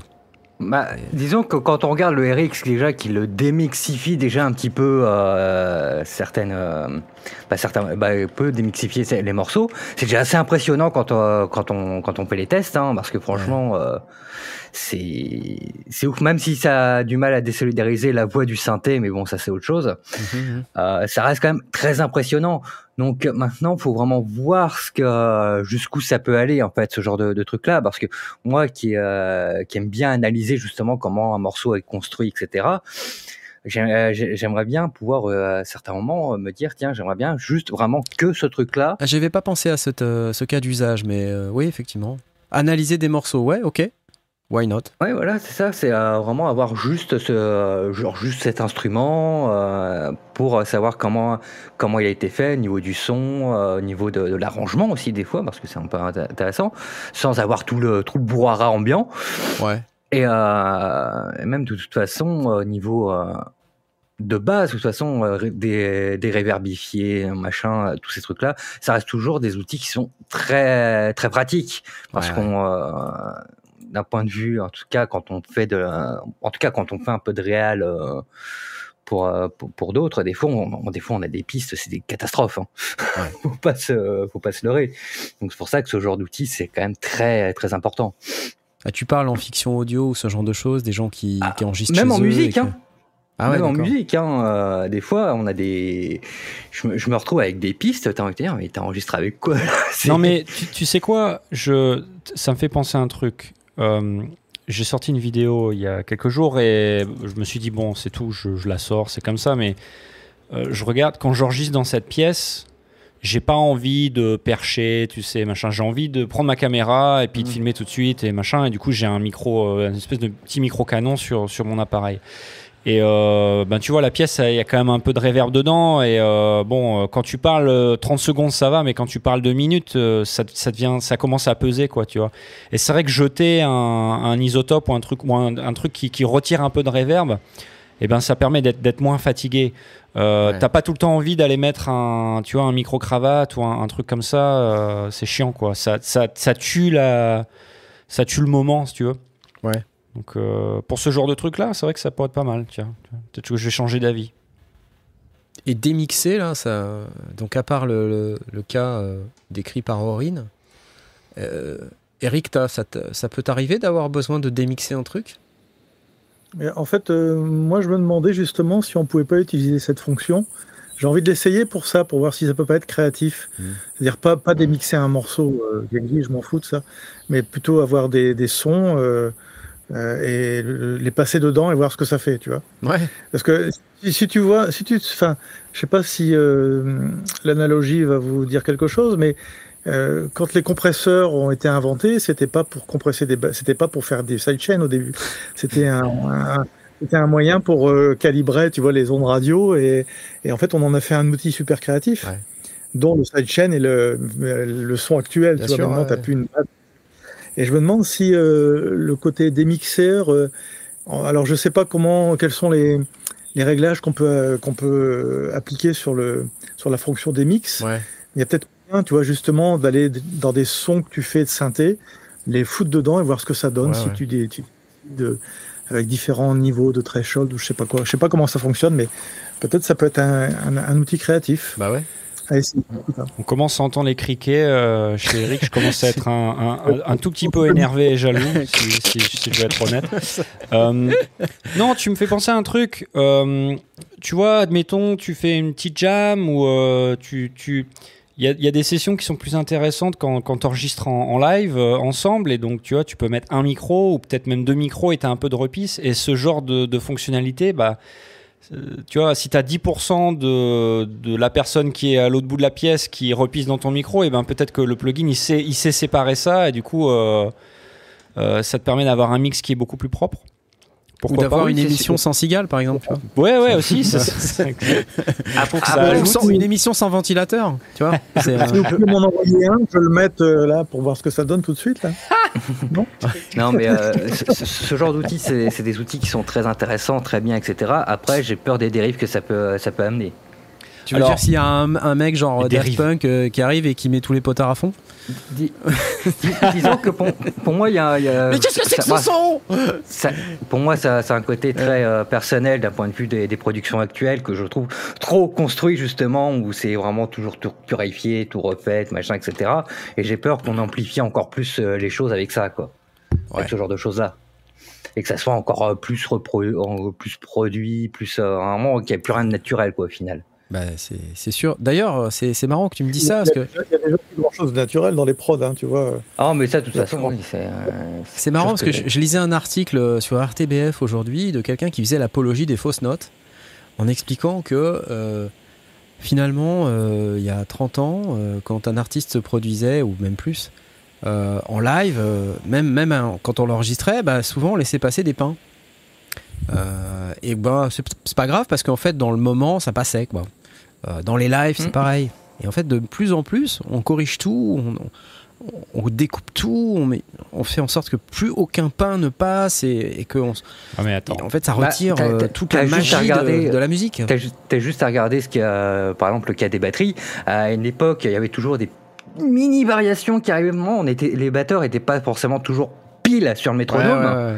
Bah, disons que quand on regarde le RX déjà, qui le démixifie déjà un petit peu euh, certaines, euh, bah, certains, bah, peut démixifier les morceaux. C'est déjà assez impressionnant quand euh, quand on quand on fait les tests, hein, parce que franchement, euh, c'est c'est ouf. Même si ça a du mal à désolidariser la voix du synthé, mais bon, ça c'est autre chose. Euh, ça reste quand même très impressionnant. Donc euh, maintenant, faut vraiment voir ce que jusqu'où ça peut aller en fait, ce genre de, de truc là, parce que moi qui euh, qui aime bien analyser justement comment un morceau est construit, etc. j'ai- j'ai- J'aimerais bien pouvoir euh, à certains moments me dire tiens j'aimerais bien juste vraiment que ce truc là Ah, J'avais pas pensé à cette, euh, ce cas d'usage, mais euh, oui, effectivement. Analyser des morceaux, ouais, ok. Why not? Ouais, voilà, c'est ça, c'est euh, vraiment avoir juste ce, euh, genre juste cet instrument euh, pour savoir comment comment il a été fait, au niveau du son, euh, au niveau de, de l'arrangement aussi des fois, parce que c'est un peu int- intéressant, sans avoir tout le tout le brouhaha ambiant. Ouais. Et, et même de toute façon, au niveau de base, de toute façon, euh, des, des réverbifiés, machin, tous ces trucs-là, ça reste toujours des outils qui sont très très pratiques parce Ouais, qu'on, euh, d'un point de vue, en tout cas, quand on fait de, en tout cas, quand on fait un peu de réal euh, pour, euh, pour, pour d'autres, des fois, on, des fois, on a des pistes, c'est des catastrophes. Hein. faut pas se, faut pas se leurrer. Donc c'est pour ça que ce genre d'outil, c'est quand même très, très important. Ah, tu parles en fiction audio ou ce genre de choses, des gens qui, Ah, qui enregistrent Même chez en eux et musique, que- hein. Ah ouais, Même en musique, hein, euh, des fois, on a des. Je me, je me retrouve avec des pistes. T'as envie de dire, mais t'as enregistré avec quoi? Non mais tu, tu sais quoi? Je, Ça me fait penser à un truc. Euh, J'ai sorti une vidéo il y a quelques jours et je me suis dit bon c'est tout, je, je la sors, c'est comme ça. Mais euh, je regarde quand j'enregistre dans cette pièce, j'ai pas envie de percher, tu sais machin. J'ai envie de prendre ma caméra et puis de Mm. filmer tout de suite et machin. Et du coup j'ai un micro, euh, une espèce de petit micro canon sur sur mon appareil. Et euh, ben tu vois la pièce, il y a quand même un peu de réverb dedans. Et euh, bon, euh, quand tu parles euh, 30 secondes, ça va, mais quand tu parles 2 minutes, euh, ça, ça devient, ça commence à peser, quoi, tu vois. Et c'est vrai que jeter un, un isotope ou un truc ou un, un truc qui, qui retire un peu de réverb, eh ben ça permet d'être d'être moins fatigué. Euh, Ouais. T'as pas tout le temps envie d'aller mettre un, tu vois, un micro cravate ou un, un truc comme ça. euh, c'est chiant, quoi. Ça, ça, ça tue la, ça tue le moment, si tu veux. Ouais. Donc euh, pour ce genre de truc là, c'est vrai que ça pourrait être pas mal. Tiens, peut-être que je vais changer d'avis. Et démixer, là, ça. Donc, à part le, le- le cas euh, décrit par Aurine, euh, Eric, ça, peut t'arriver d'avoir besoin de démixer un truc? Mais en fait, euh, moi, je me demandais justement si on pouvait pas utiliser cette fonction. J'ai envie de l'essayer pour ça, pour voir si ça peut pas être créatif. Mhm. C'est-à-dire pas, pas démixer un morceau, euh, je m'en fous de ça, mais plutôt avoir des, des sons et le- les passer dedans et voir ce que ça fait, tu vois. Ouais. Parce que si, si tu vois, si tu, enfin, je sais pas si euh, l'analogie va vous dire quelque chose, mais euh, quand les compresseurs ont été inventés, c'était pas pour compresser des, c'était pas pour faire des sidechains au début. C'était un, un- c'était un moyen pour euh, calibrer, tu vois, les ondes radio et, et en fait, on en a fait un outil super créatif, Ouais. dont le sidechain est le, le son actuel. Bien tu vois, sûr, maintenant, ouais, t'as plus une. Et je me demande si euh, le côté des mixeurs, euh, alors je sais pas comment, quels sont les, les réglages qu'on peut euh, qu'on peut euh, appliquer sur le sur la fonction des mix. Ouais. Il y a peut-être moyen, tu vois, justement, d'aller dans des sons que tu fais de synthé, les foutre dedans et voir ce que ça donne Ouais, si ouais. tu, dé- tu de, avec différents niveaux de threshold ou je sais pas quoi. Je sais pas comment ça fonctionne, mais peut-être ça peut être un, un- un outil créatif. Bah ouais. On commence à entendre les criquets euh, chez Eric. Je commence à être un, un- un- un tout petit peu énervé et jaloux, si, si- si je dois être honnête. Euh, non, tu me fais penser à un truc. Euh, tu vois, admettons, tu fais une petite jam ou tu. tu il y, a, il y a des sessions qui sont plus intéressantes quand, quand tu enregistres en, en live euh, ensemble et donc tu vois tu peux mettre un micro ou peut-être même deux micros et tu as un peu de repisse et ce genre de, de fonctionnalité bah tu vois, si tu as 10% de, de la personne qui est à l'autre bout de la pièce qui repisse dans ton micro, et ben peut-être que le plugin il sait, il sait séparer ça et du coup euh, euh, ça te permet d'avoir un mix qui est beaucoup plus propre. Ou Pourquoi d'avoir pas une émission sans cigale, par exemple. tu vois. Ouais, ouais, aussi. ça- ça- Ah, faut que ah, ça ajoute. Sans- une émission sans ventilateur, tu vois. C'est, euh, Si vous pouvez m'en envoyer un, je le mette euh, là pour voir ce que ça donne tout de suite. Là. Non, mais euh, ce, ce- ce genre d'outils, c'est c'est des outils qui sont très intéressants, très bien, etc. Après, j'ai peur des dérives que ça peut, ça peut amener. Tu veux Alors- dire s'il y a un, un mec genre Daft. Punk euh, qui arrive et qui met tous les potards à fond Dis- dis- disons que pour, pour moi, il y a. il y a- ça- moi, son? ça- Pour moi, ça, ça a un côté très euh, personnel d'un point de vue des, des productions actuelles que je trouve trop construit justement, où c'est vraiment toujours tout purifié, tout refait, machin, etc. Et j'ai peur qu'on amplifie encore plus euh, les choses avec ça, quoi. Ouais. Avec ce genre de choses-là. Et que ça soit encore euh, plus, repro- en- plus produit, plus. euh, vraiment, qu'il n'y ait plus rien de naturel, quoi, au final. Bah, c'est, sûr. D'ailleurs, euh, c'est, marrant que tu me dis ça parce que Il y a déjà plus grand chose de naturel dans les prods, hein, tu vois. Ah, mais ça, de toute façon, oui, c'est. euh, c'est marrant parce que je, je lisais un article euh, sur RTBF aujourd'hui de quelqu'un qui faisait l'apologie des fausses notes en expliquant que euh, finalement, euh, il y a 30 ans, euh, quand un artiste se produisait, ou même plus, euh, en live, euh, même, même hein, quand on l'enregistrait, bah, souvent on laissait passer des pains. Euh, et bah, c'est, c'est pas grave parce qu'en fait, dans le moment, ça passait. Quoi. Euh, dans les lives, c'est Mm. pareil. Et en fait, de plus en plus, on corrige tout, on, on- on découpe tout, on, met, on fait en sorte que plus aucun pain ne passe et, et que on Ah, mais attends. et en fait, ça Bah, retire t'as- euh, t'as- toute t'as la magie de- regarder, de, la musique. T'as ju- t'as juste à regarder ce qu'il y a, par exemple, le cas des batteries. À une époque, il y avait toujours des mini variations qui arrivaient. On était, les batteurs n'étaient pas forcément toujours pile sur le métronome. Ouais, ouais,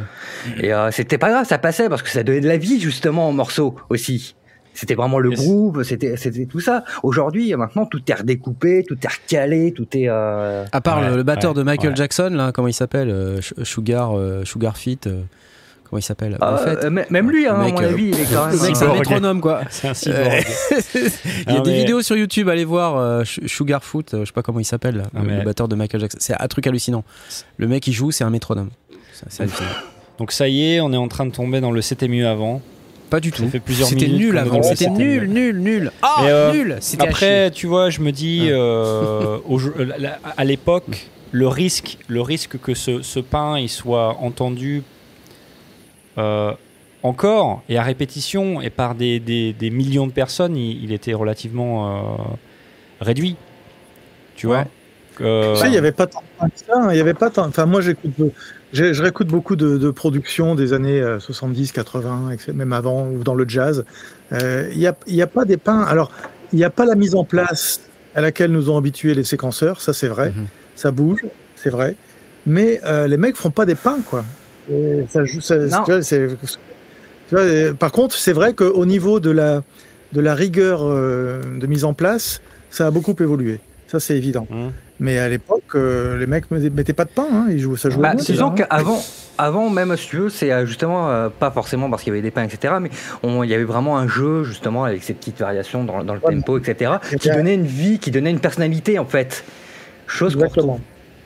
ouais. Et euh, c'était pas grave, ça passait parce que ça donnait de la vie justement aux morceaux aussi. C'était vraiment le Yes. groove, c'était c'était tout ça. Aujourd'hui, maintenant, tout est redécoupé, tout est recalé, tout est. euh, À part Ouais, le, le batteur ouais, de Michael ouais. Jackson, là, comment il s'appelle euh, Sugar, euh, Sugar Fit, euh, comment il s'appelle ah, En fait, euh, même lui, hein, le à mec, mon euh, avis, il est quand même. mec, c'est un métronome, quoi. C'est un cyborg. il y a Non, des mais- vidéos sur YouTube, allez voir euh, Sh- Sugar Foot, euh, je sais pas comment il s'appelle, Ah, le, mais- le batteur de Michael Jackson. C'est un truc hallucinant. Le mec, il joue, c'est un métronome. C'est hallucinant. Donc ça y est, on est en train de tomber dans le c'était mieux avant. Pas du tout. C'était nul avant. C'était nul, nul, nul. Ah, euh, nul. Après, tu vois, je me dis, Ah. euh, au- la- à l'époque, le risque, le risque que ce, ce pain il soit entendu euh, encore et à répétition et par des, des- des millions de personnes, il, il était relativement euh, réduit. Tu vois? Ouais. Euh, Tu sais, il n'y avait pas tant que ça. hein, Il y avait pas tant. Enfin, moi, j'écoute, je réécoute beaucoup de, de productions des années euh, 70, 80, etc., même avant, ou dans le jazz. Euh, Il n'y a, y a pas des peints. Alors, il n'y a pas la mise en place à laquelle nous ont habitués les séquenceurs, ça c'est vrai. Mhm. Ça bouge, c'est vrai. Mais euh, les mecs font pas des peints, quoi. Et ça, joue- ça- Non. tu vois, c'est- tu vois, euh, par contre, c'est vrai qu'au niveau de la, de la rigueur euh, de mise en place, ça a beaucoup évolué. Ça, c'est évident. hum. Mais à l'époque, euh, les mecs ne mettaient pas de pain, hein, ils jouaient, ça jouait Bah, disons hein. qu'avant, avant même, si tu veux, c'est euh, justement euh, pas forcément parce qu'il y avait des pains, etc. Mais on- il y avait vraiment un jeu justement avec ces petites variations dans, dans le Ouais, tempo, etc. Qui donnait une vie, qui donnait une personnalité en fait. Chose qu'on retrouve,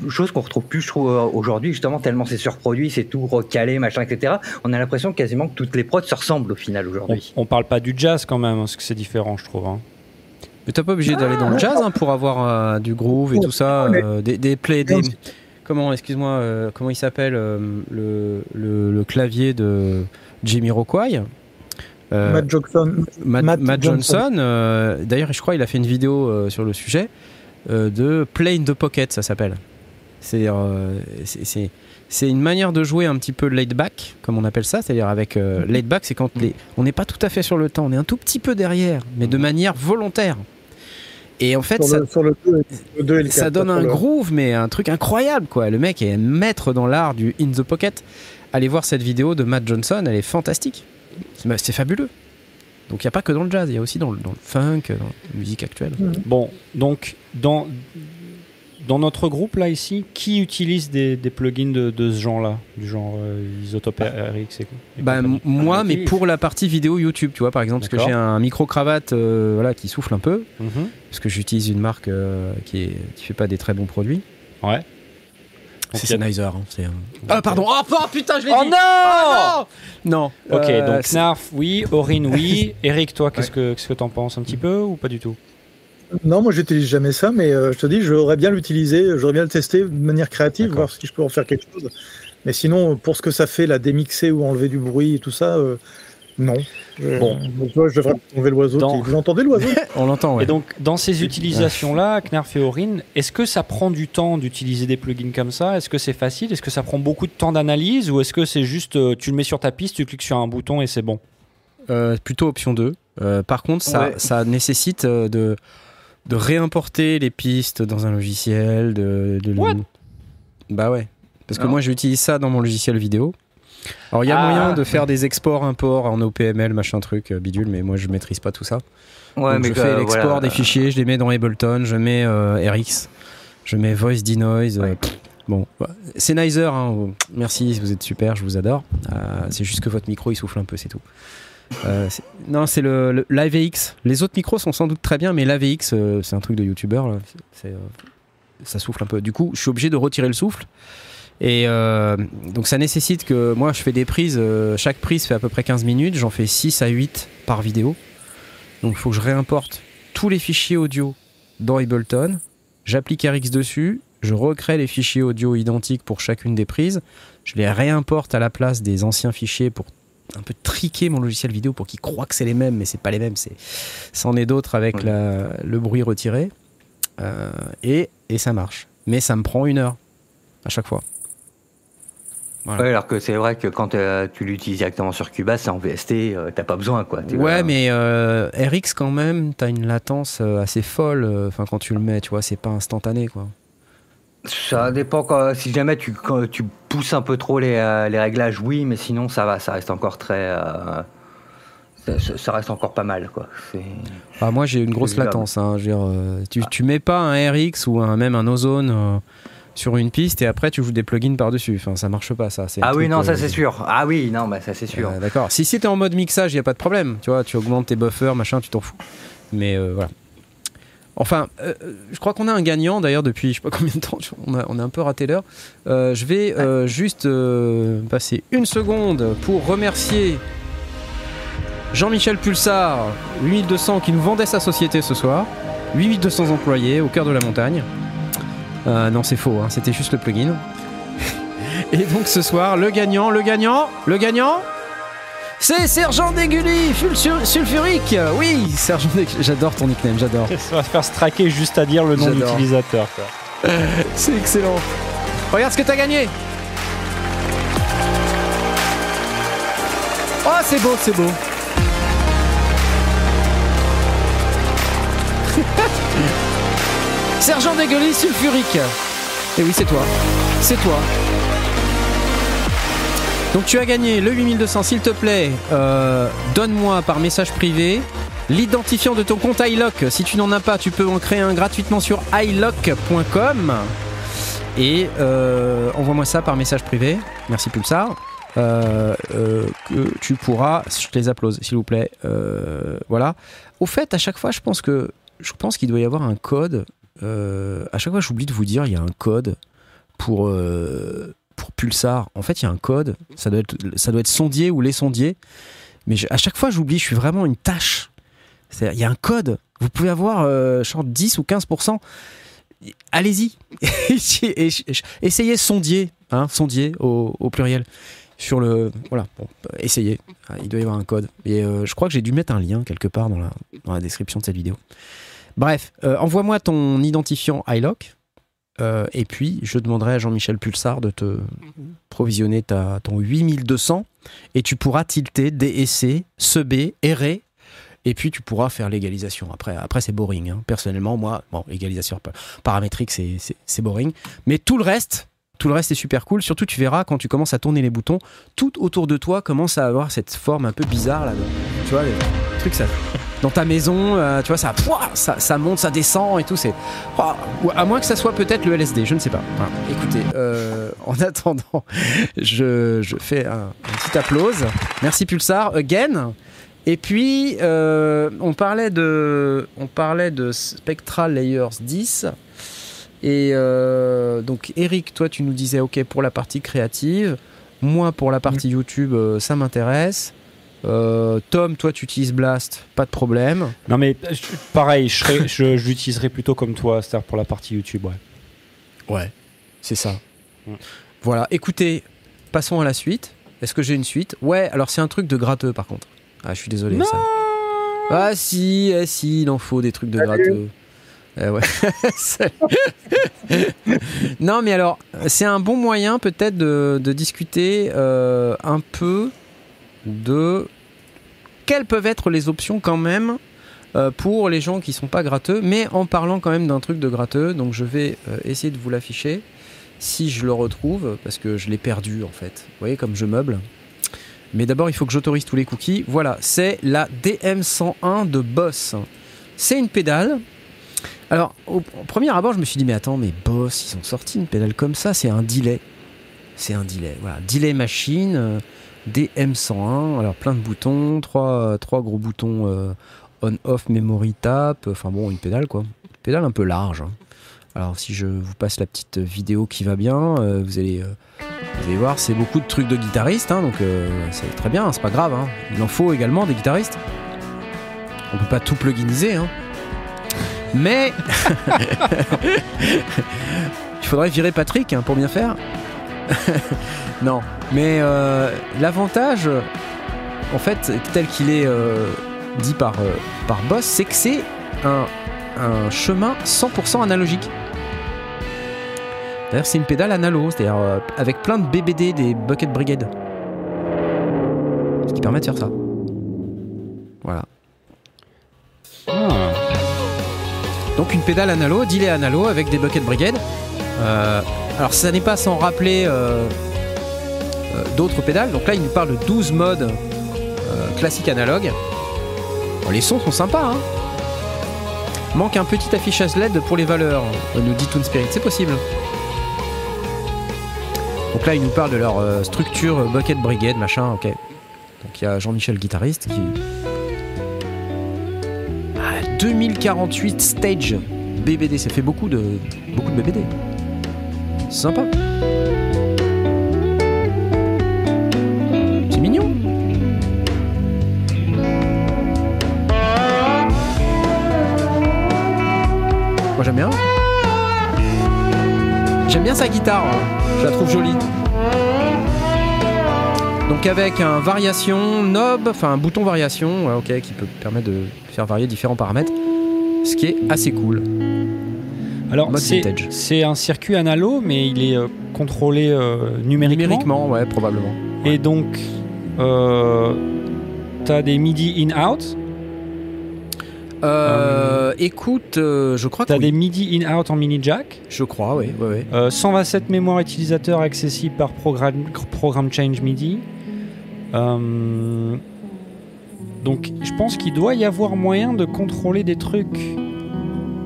chose qu'on retrouve plus, je trouve, aujourd'hui justement tellement c'est surproduit, c'est tout recalé, machin, etc. On a l'impression quasiment que toutes les prods se ressemblent au final on, aujourd'hui. on parle pas du jazz quand même, parce que c'est différent, je trouve. hein. Mais t'es pas obligé d'aller dans le jazz hein, pour avoir euh, du groove et tout ça, euh, des, des plays, des... Comment, excuse-moi, euh, comment il s'appelle le, le, le clavier de Jimmy Rockway Matt Jackson, Matt, Matt Matt Johnson. Johnson, d'ailleurs, je crois qu'il a fait une vidéo sur le sujet de Play in the Pocket, ça s'appelle. C'est c'est- c'est c'est une manière de jouer un petit peu laid back, comme on appelle ça, c'est-à-dire avec euh, laid back, c'est quand les, on n'est pas tout à fait sur le temps, on est un tout petit peu derrière, mais de manière volontaire. Et en fait, sur ça, le, sur le 2 et le 2 et le ça 4, donne un groove, mais un truc incroyable, quoi. Le mec est maître dans l'art du in the pocket. Allez voir cette vidéo de Matt Johnson, elle est fantastique. C'est c'est fabuleux. Donc il n'y a pas que dans le jazz, il y a aussi dans le, dans le funk, dans la musique actuelle. Bon, donc dans, dans notre groupe là ici, qui utilise des, des plugins de, de ce genre-là, du genre euh, Isotope RX et, et Bah, moi, Ah, mais pour la partie vidéo YouTube, tu vois, par exemple, parce que j'ai un micro-cravate euh, voilà, qui souffle un peu, Mhm. parce que j'utilise une marque euh, qui ne qui fait pas des très bons produits. Ouais. C'est Sennheiser. hein, c'est un- Ah, pardon Oh, oh, putain, je l'ai Oh dit non Ah, Non Ok, Euh, donc Knarf, oui, Aurine, oui. Eric, toi, qu'est-ce que qu'est-ce que t'en penses un petit peu ou pas du tout? Non, moi j'utilise jamais ça, mais euh, je te dis, j'aurais bien l'utiliser, j'aurais bien le tester de manière créative, voir si je peux en faire quelque chose. Mais sinon, pour ce que ça fait, la démixer ou enlever du bruit et tout ça, euh, non. Euh, Bon. donc, tu vois, je devrais enlever l'oiseau. Dans- qui- Vous entendez l'oiseau? On l'entend, ouais. Et donc, dans ces utilisations-là, Knarf et Aurine, est-ce que ça prend du temps d'utiliser des plugins comme ça? Est-ce que c'est facile? Est-ce que ça prend beaucoup de temps d'analyse? Ou est-ce que c'est juste, euh, tu le mets sur ta piste, tu cliques sur un bouton et c'est bon? Euh, plutôt option 2. Euh, par contre, ça, Ouais. ça nécessite euh, de, de réimporter les pistes dans un logiciel. De, de What Bah ouais. Parce que Non. moi, j'utilise ça dans mon logiciel vidéo. Alors, il y a Ah. moyen de faire des exports, imports en OPML, machin truc, euh, bidule, mais moi, je maîtrise pas tout ça. Ouais, Donc, je fais l'export voilà. des fichiers, je les mets dans Ableton, je mets euh, RX, je mets Voice Denoise. euh, Ouais. bon, bah, Sennheiser, hein, oh, merci, vous êtes super, je vous adore. Euh, c'est juste que votre micro il souffle un peu, c'est tout. Euh, non, c'est le, l'AVX. Les autres micros sont sans doute très bien, mais l'AVX, euh, c'est un truc de youtubeur. euh, ça souffle un peu. Du coup, je suis obligé de retirer le souffle. Et donc, ça nécessite que moi, je fais des prises. chaque prise fait à peu près 15 minutes. J'en fais 6 à 8 par vidéo. Donc, il faut que je réimporte tous les fichiers audio dans Ableton. J'applique RX dessus. Je recrée les fichiers audio identiques pour chacune des prises. Je les réimporte à la place des anciens fichiers pour un peu triquer mon logiciel vidéo pour qu'il croit que c'est les mêmes, mais c'est pas les mêmes. C'est c'en est d'autres avec la- le bruit retiré. Euh, et, et ça marche. Mais ça me prend une heure à chaque fois. Voilà. Ouais, alors que c'est vrai que quand euh, tu l'utilises directement sur Cubase, c'est en VST, euh, t'as pas besoin quoi. Ouais, vois. mais euh, RX quand même, t'as une latence assez folle. Enfin, quand tu le mets, tu vois, c'est pas instantané quoi. Ça dépend quand, si jamais tu, quand tu pousses un peu trop les, euh, les réglages, oui, mais sinon ça va, ça reste encore très. euh, ça, reste encore pas mal, quoi. Ah, moi, j'ai une grosse latence. hein, je veux dire, euh, tu, tu mets pas un RX ou un, même un Ozone sur une piste et après tu joues des plugins par-dessus. Enfin, ça marche pas, ça. Ah oui, non, euh, ça c'est sûr. Ah oui, non, bah ça c'est sûr. euh, D'accord. Si c'était en mode mixage, il n'y a pas de problème. Tu vois, tu augmentes tes buffers, machin, tu t'en fous. Mais euh, voilà. Enfin, euh, euh, je crois qu'on a un gagnant d'ailleurs depuis je sais pas combien de temps. On a, on a un peu raté l'heure. Euh, je vais euh, juste passer une seconde pour remercier Jean-Michel Pulsar, 8200, qui nous vendait sa société ce soir. 8200 employés au cœur de la montagne. Non, c'est faux, hein, c'était juste le plugin. Et donc ce soir, le gagnant, le gagnant, le gagnant, c'est Sergent Fulsur- sulfurique. Oui, Sergent Dégully, j'adore ton nickname, j'adore. Ça va se faire straquer juste à dire le nom de l'utilisateur. C'est excellent. Regarde ce que t'as gagné. Oh, c'est beau, c'est beau. Sergent Dégully sulfurique. Et oui, c'est toi. C'est toi. Donc tu as gagné le 8200, s'il te plaît. euh, Donne-moi par message privé l'identifiant de ton compte iLock. Si tu n'en as pas, tu peux en créer un gratuitement sur iLock.com. Et euh, envoie-moi ça par message privé. Merci Pulsar. Euh, que tu pourras, je te les applause s'il vous plaît. Voilà. Au fait, à chaque fois, je pense que je pense qu'il doit y avoir un code. À chaque fois, j'oublie de vous dire, il y a un code pour pour Pulsar. En fait, il y a un code. Ça doit être ça doit être sondier ou les sondiers. Mais à chaque fois, j'oublie. Je suis vraiment une tâche. Il y a un code. Vous pouvez avoir euh, genre 10 ou 15%. Allez-y. Essayez sondier. Hein, sondier au, pluriel. Sur le. Voilà. Bon, essayez. Ah, Il doit y avoir un code. Et euh, je crois que j'ai dû mettre un lien quelque part dans la, dans la description de cette vidéo. Bref, euh, envoie-moi ton identifiant iLock. Euh, et puis, je demanderai à Jean-Michel Pulsar de te provisionner ta, ton 8200. Et tu pourras tilter, DSC, SEB, errer. Et puis, tu pourras faire l'égalisation. Après, après c'est boring. hein. Personnellement, moi, bon, égalisation pa- paramétrique, c'est boring. Mais tout le reste, tout le reste est super cool. Surtout, tu verras quand tu commences à tourner les boutons, tout autour de toi commence à avoir cette forme un peu bizarre là. de- Tu vois, les trucs ça. Dans ta maison, euh, tu vois, ça, pouah, ça, ça monte, ça descend et tout. C'est, à moins que ça soit peut-être le LSD, je ne sais pas. Voilà. Écoutez, euh, en attendant, je, je fais un, un petit applause. Merci Pulsar, again. Et puis, euh, on parlait de, on parlait de Spectral Layers 10. Et euh, donc, Eric, toi, tu nous disais, OK, pour la partie créative. Moi, pour la partie YouTube, euh, ça m'intéresse. Euh, Tom, toi, tu utilises Blast, pas de problème. Non mais je- pareil, je, serais- je, je l'utiliserai plutôt comme toi, c'est-à-dire pour la partie YouTube. Ouais. Ouais, c'est ça. Mm. Voilà, écoutez, passons à la suite. Est-ce que j'ai une suite? Ouais, alors c'est un truc de gratteux par contre. Ah, je suis désolé. Non ça. Ah si, eh, si, il en faut des trucs de Salut. gratteux. Eh ouais. Non, mais alors, c'est un bon moyen peut-être de, de discuter euh, un peu de quelles peuvent être les options quand même euh, pour les gens qui sont pas gratteux, mais en parlant quand même d'un truc de gratteux. Donc je vais euh, essayer de vous l'afficher si je le retrouve, parce que je l'ai perdu en fait. Vous voyez comme je meuble. Mais d'abord, il faut que j'autorise tous les cookies. Voilà, c'est la DM101 de Boss. C'est une pédale. Alors, au, premier abord, je me suis dit, mais attends, mais Boss, ils ont sorti une pédale comme ça, c'est un delay. C'est un delay. Voilà, delay machine, euh, DM101. Alors, plein de boutons, trois, gros boutons euh, on-off, memory tap. Enfin bon, une pédale quoi. Pédale un peu large. hein. Alors, si je vous passe la petite vidéo qui va bien, euh, vous allez. euh, voir, c'est beaucoup de trucs de guitaristes, hein, donc euh, c'est très bien, c'est pas grave. hein. Il en faut également des guitaristes. On peut pas tout pluginiser, hein. Mais il faudrait virer Patrick pour bien faire. non, mais euh, l'avantage, en fait, tel qu'il est euh, dit par, euh, par Boss, c'est que c'est un, un chemin 100% analogique. D'ailleurs, c'est une pédale analo, c'est-à-dire euh, avec plein de BBD, des Bucket Brigade. Ce qui permet de faire ça. Voilà. Ah. Donc une pédale analo, delay analo avec des Bucket Brigade. Alors ça n'est pas sans rappeler d'autres pédales. Donc là, il nous parle de 12 modes euh, classiques analogues. Les sons sont sympas, hein. Manque un petit affichage LED pour les valeurs, euh, nous dit Toon Spirit, c'est possible. Donc là, ils nous parlent de leur euh, structure euh, Bucket Brigade, machin, ok. Donc il y a Jean-Michel, guitariste, qui. Ah, 2048 stage BBD, ça fait beaucoup de, beaucoup de BBD. Sympa. Moi j'aime bien. J'aime bien sa guitare, hein. je la trouve jolie. Donc avec un variation knob, enfin un bouton variation, ok, qui peut permettre de faire varier différents paramètres, ce qui est assez cool. Alors, c'est un circuit analo, mais il est euh, contrôlé euh, numériquement. Numériquement, ouais, probablement. Et donc, euh, t'as des MIDI in-out, Euh, écoute, euh, je crois que t'as oui. des MIDI in-out en mini jack, Je crois, oui, oui, oui. euh, 127 mémoires utilisateurs accessibles par programme, programme Change MIDI. Donc, je pense qu'il doit y avoir moyen de contrôler des trucs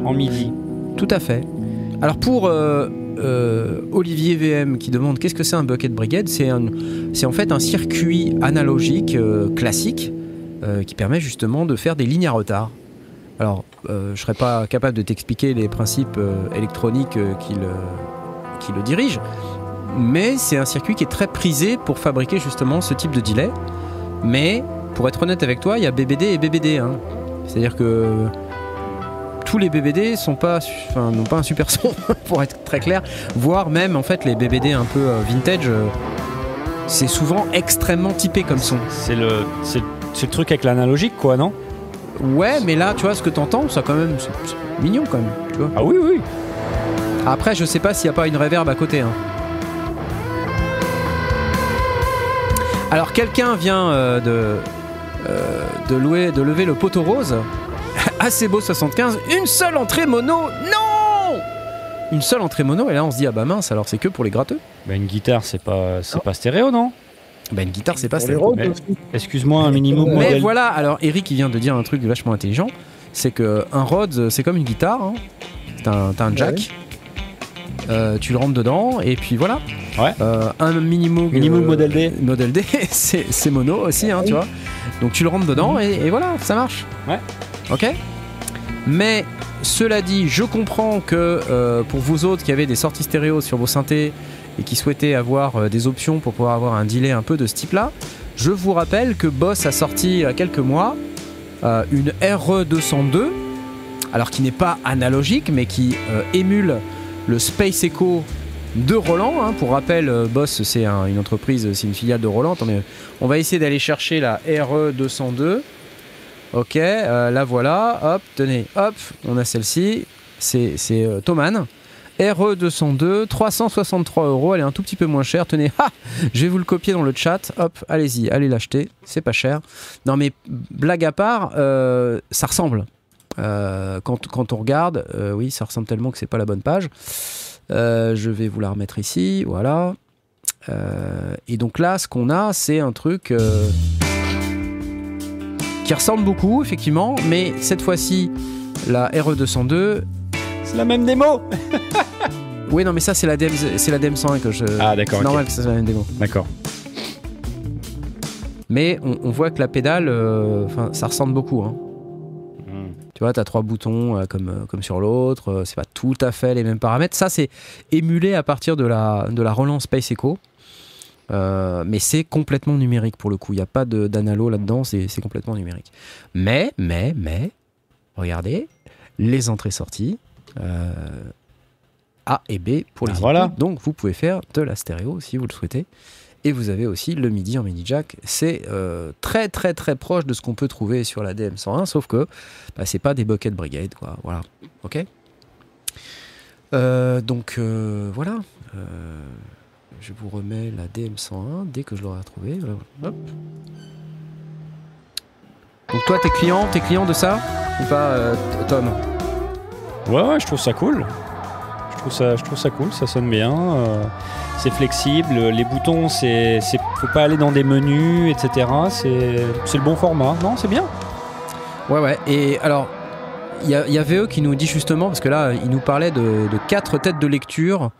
en MIDI. Tout à fait. Alors pour euh, Olivier VM qui demande qu'est-ce que c'est un bucket brigade, c'est en fait un circuit analogique euh, classique euh, qui permet justement de faire des lignes à retard. Alors euh, je serais pas capable de t'expliquer les principes euh, électroniques euh, qui, le, qui dirigent, mais c'est un circuit qui est très prisé pour fabriquer justement ce type de delay. Mais pour être honnête avec toi, il y a BBD et BBD. hein. C'est-à-dire que tous les BBD sont pas, enfin, n'ont pas un super son, pour être très clair. Voire même, en fait, les BBD un peu vintage, c'est souvent extrêmement typé comme son. C'est le, c'est, c'est le truc avec l'analogique, quoi, non? Ouais, mais là, tu vois, ce que t'entends, ça quand même, c'est c'est mignon quand même, tu vois. Ah oui, oui. Après, je sais pas s'il n'y a pas une reverb à côté. hein. Alors, quelqu'un vient euh, de, euh, de, louer, de lever le poteau rose. Assez beau 75. Une seule entrée mono Non Une seule entrée mono, et là on se dit, ah bah mince, alors c'est que pour les gratteux. Bah, une guitare, c'est pas, c'est pas stéréo, non? Bah, une guitare, c'est pas ça. Excuse-moi, un minimum Mais Mais modèle. voilà, alors Eric il vient de dire un truc vachement intelligent, c'est que un Rhodes c'est comme une guitare, hein. t'as un, jack, Euh, tu le rentres dedans et puis voilà. Ouais. Euh, un Minimoog, Minimoog Model D. Model D, c'est mono aussi, hein, tu vois. Donc tu le rentres dedans et, et voilà, ça marche. Ouais. Ok. Mais cela dit, je comprends que euh, pour vous autres qui avez des sorties stéréo sur vos synthés et qui souhaitez avoir euh, des options pour pouvoir avoir un delay un peu de ce type-là, je vous rappelle que Boss a sorti il y a quelques mois euh, une RE202, alors qui n'est pas analogique, mais qui euh, émule le Space Echo de Roland. hein. Pour rappel, Boss, c'est un- une entreprise, c'est une filiale de Roland. On va essayer d'aller chercher la RE202. Ok, la voilà. Hop, tenez, hop, on a celle-ci. C'est Thomann. RE202, 363 euros. Elle est un tout petit peu moins chère. Tenez, ha je vais vous le copier dans le chat. Hop, allez-y, allez l'acheter. C'est pas cher. Non, mais blague à part, euh, ça ressemble. Euh, quand, quand on regarde, euh, oui, ça ressemble tellement que c'est pas la bonne page. Je vais vous la remettre ici. Voilà. Et donc là, ce qu'on a, c'est un truc qui ressemble beaucoup, effectivement, mais cette fois-ci, la RE202. C'est la même démo Oui, non, mais ça, c'est la DM, c'est la DM101 que je. Ah, d'accord, C'est normal que ça soit la même démo. D'accord. Mais on, on voit que la pédale, euh, ça ressemble beaucoup. hein. Tu vois, tu as trois boutons euh, comme, euh, comme sur l'autre. euh, c'est pas tout à fait les mêmes paramètres. Ça, c'est émulé à partir de la, de la Roland Space Echo. Euh, mais c'est complètement numérique pour le coup. Il n'y a pas de- d'analo là-dedans. C'est complètement numérique. Mais, mais, mais, regardez, les entrées-sorties. Euh, A et B pour les Ah, voilà. Donc vous pouvez faire de la stéréo si vous le souhaitez. Et vous avez aussi le MIDI en mini jack. C'est euh, très très très proche de ce qu'on peut trouver sur la DM101, sauf que bah, c'est pas des bucket brigade, quoi. Voilà. Ok? Euh, donc euh, voilà. Je vous remets la DM101 dès que je l'aurai retrouvée. Hop. Donc toi, t'es client, t'es client de ça? Ou pas, Tom? Ouais, ouais, je trouve ça cool. Je trouve ça, je trouve ça cool, ça sonne bien. euh, c'est flexible, les boutons, c'est, c'est, faut pas aller dans des menus, etc. C'est, c'est le bon format. Non, c'est bien. Ouais, ouais. Et alors, il y, y a VE qui nous dit justement, parce que là, il nous parlait de, de quatre têtes de lecture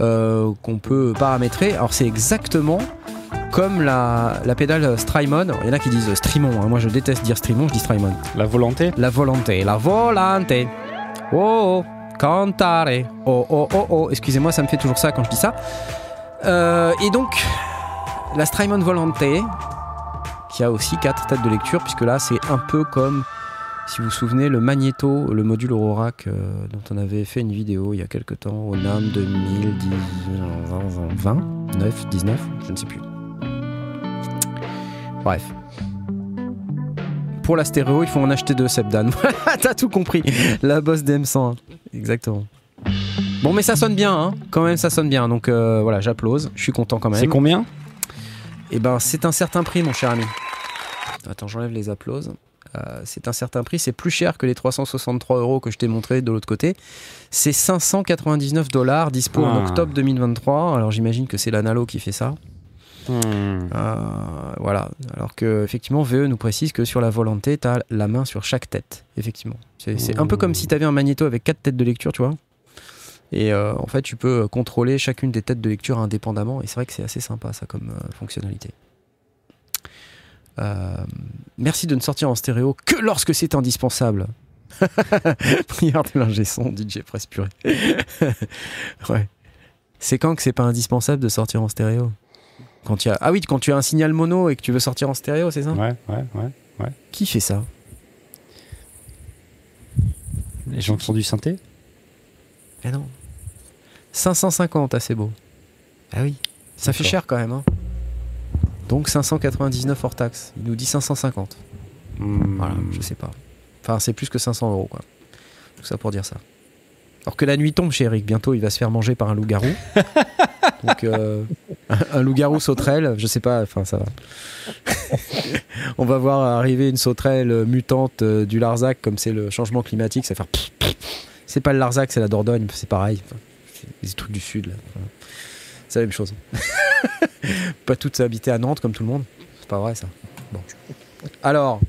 euh, qu'on peut paramétrer. Alors, c'est exactement comme la, la pédale Strymon. Il y en a qui disent Strimon. hein. Moi, je déteste dire Strimon, je dis Strymon. La volonté La volonté, la volante. Oh, oh, cantare. Oh, oh, oh, oh. Excusez-moi, ça me fait toujours ça quand je dis ça. Euh, et donc, la Strymon Volante, qui a aussi quatre têtes de lecture, puisque là, c'est un peu comme, si vous vous souvenez, le Magneto, le module Eurorack, euh, dont on avait fait une vidéo il y a quelques temps, au NAM 2010, 20, 9, 19, je ne sais plus. Bref. Pour la stéréo, il faut en acheter deux, Sebdan. T'as tout compris. La bosse DM100. Exactement. Bon, mais ça sonne bien, hein. Quand même, ça sonne bien. Donc euh, voilà, j'applause. Je suis content quand même. C'est combien? Eh ben, c'est un certain prix, mon cher ami. Attends, j'enlève les applauses. Euh, c'est un certain prix, c'est plus cher que les 363 euros que je t'ai montré de l'autre côté. C'est 599 dollars, dispo en Ah. octobre 2023. Alors j'imagine que c'est l'Analo qui fait ça. Hmm. Euh, voilà. Alors que effectivement, VE nous précise que sur la volonté, tu as la main sur chaque tête. Effectivement. C'est un peu comme si tu avais un magnéto avec quatre têtes de lecture, tu vois. Et euh, en fait, tu peux contrôler chacune des têtes de lecture indépendamment. Et c'est vrai que c'est assez sympa, ça, comme euh, fonctionnalité. Merci de ne sortir en stéréo que lorsque c'est indispensable. Prière de l'ingé son, DJ Presse Purée. ouais. C'est quand que c'est pas indispensable de sortir en stéréo? Quand tu as... Ah oui, quand tu as un signal mono et que tu veux sortir en stéréo, c'est ça? Ouais, ouais, ouais. Qui fait ça? Les gens qui font du synthé? Eh non. 550, assez beau. Ah oui, ça fait cher quand même. hein. Donc 599 hors taxe. Il nous dit 550. Hmm. Voilà, je sais pas. Enfin, c'est plus que 500 euros, quoi. Tout ça pour dire ça. Alors que la nuit tombe chez Eric, bientôt il va se faire manger par un loup-garou. Donc, euh, un, loup-garou sauterelle, je sais pas, enfin ça va. On va voir arriver une sauterelle mutante euh, du Larzac, comme c'est le changement climatique, ça va faire. C'est pas le Larzac, c'est la Dordogne, c'est pareil. Enfin, des trucs du sud, là. Enfin, c'est la même chose. pas toutes habiter à Nantes comme tout le monde. C'est pas vrai ça. Bon. Alors,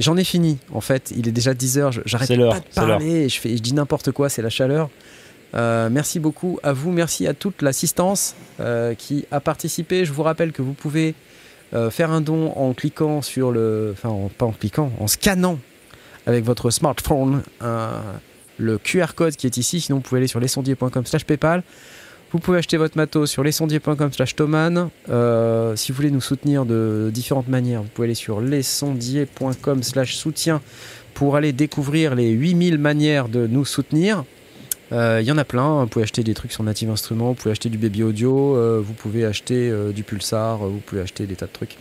j'en ai fini en fait. Il est déjà 10h. J'arrête pas de parler. Je, fais, je dis n'importe quoi, c'est la chaleur. Euh, merci beaucoup à vous. Merci à toute l'assistance euh, qui a participé. Je vous rappelle que vous pouvez euh, faire un don en cliquant sur le. Enfin, en- pas en cliquant, en scannant avec votre smartphone le QR code qui est ici. Sinon, vous pouvez aller sur lesondiers.com/slash PayPal. Vous pouvez acheter votre matos sur lesondiers.com slash Thoman. Euh, si vous voulez nous soutenir de différentes manières, vous pouvez aller sur lesondiers.com slash soutien pour aller découvrir les 8000 manières de nous soutenir. Euh, Il y en a plein, vous pouvez acheter des trucs sur Native Instruments, vous pouvez acheter du Baby Audio, euh, vous pouvez acheter euh, du Pulsar, euh, vous pouvez acheter des tas de trucs.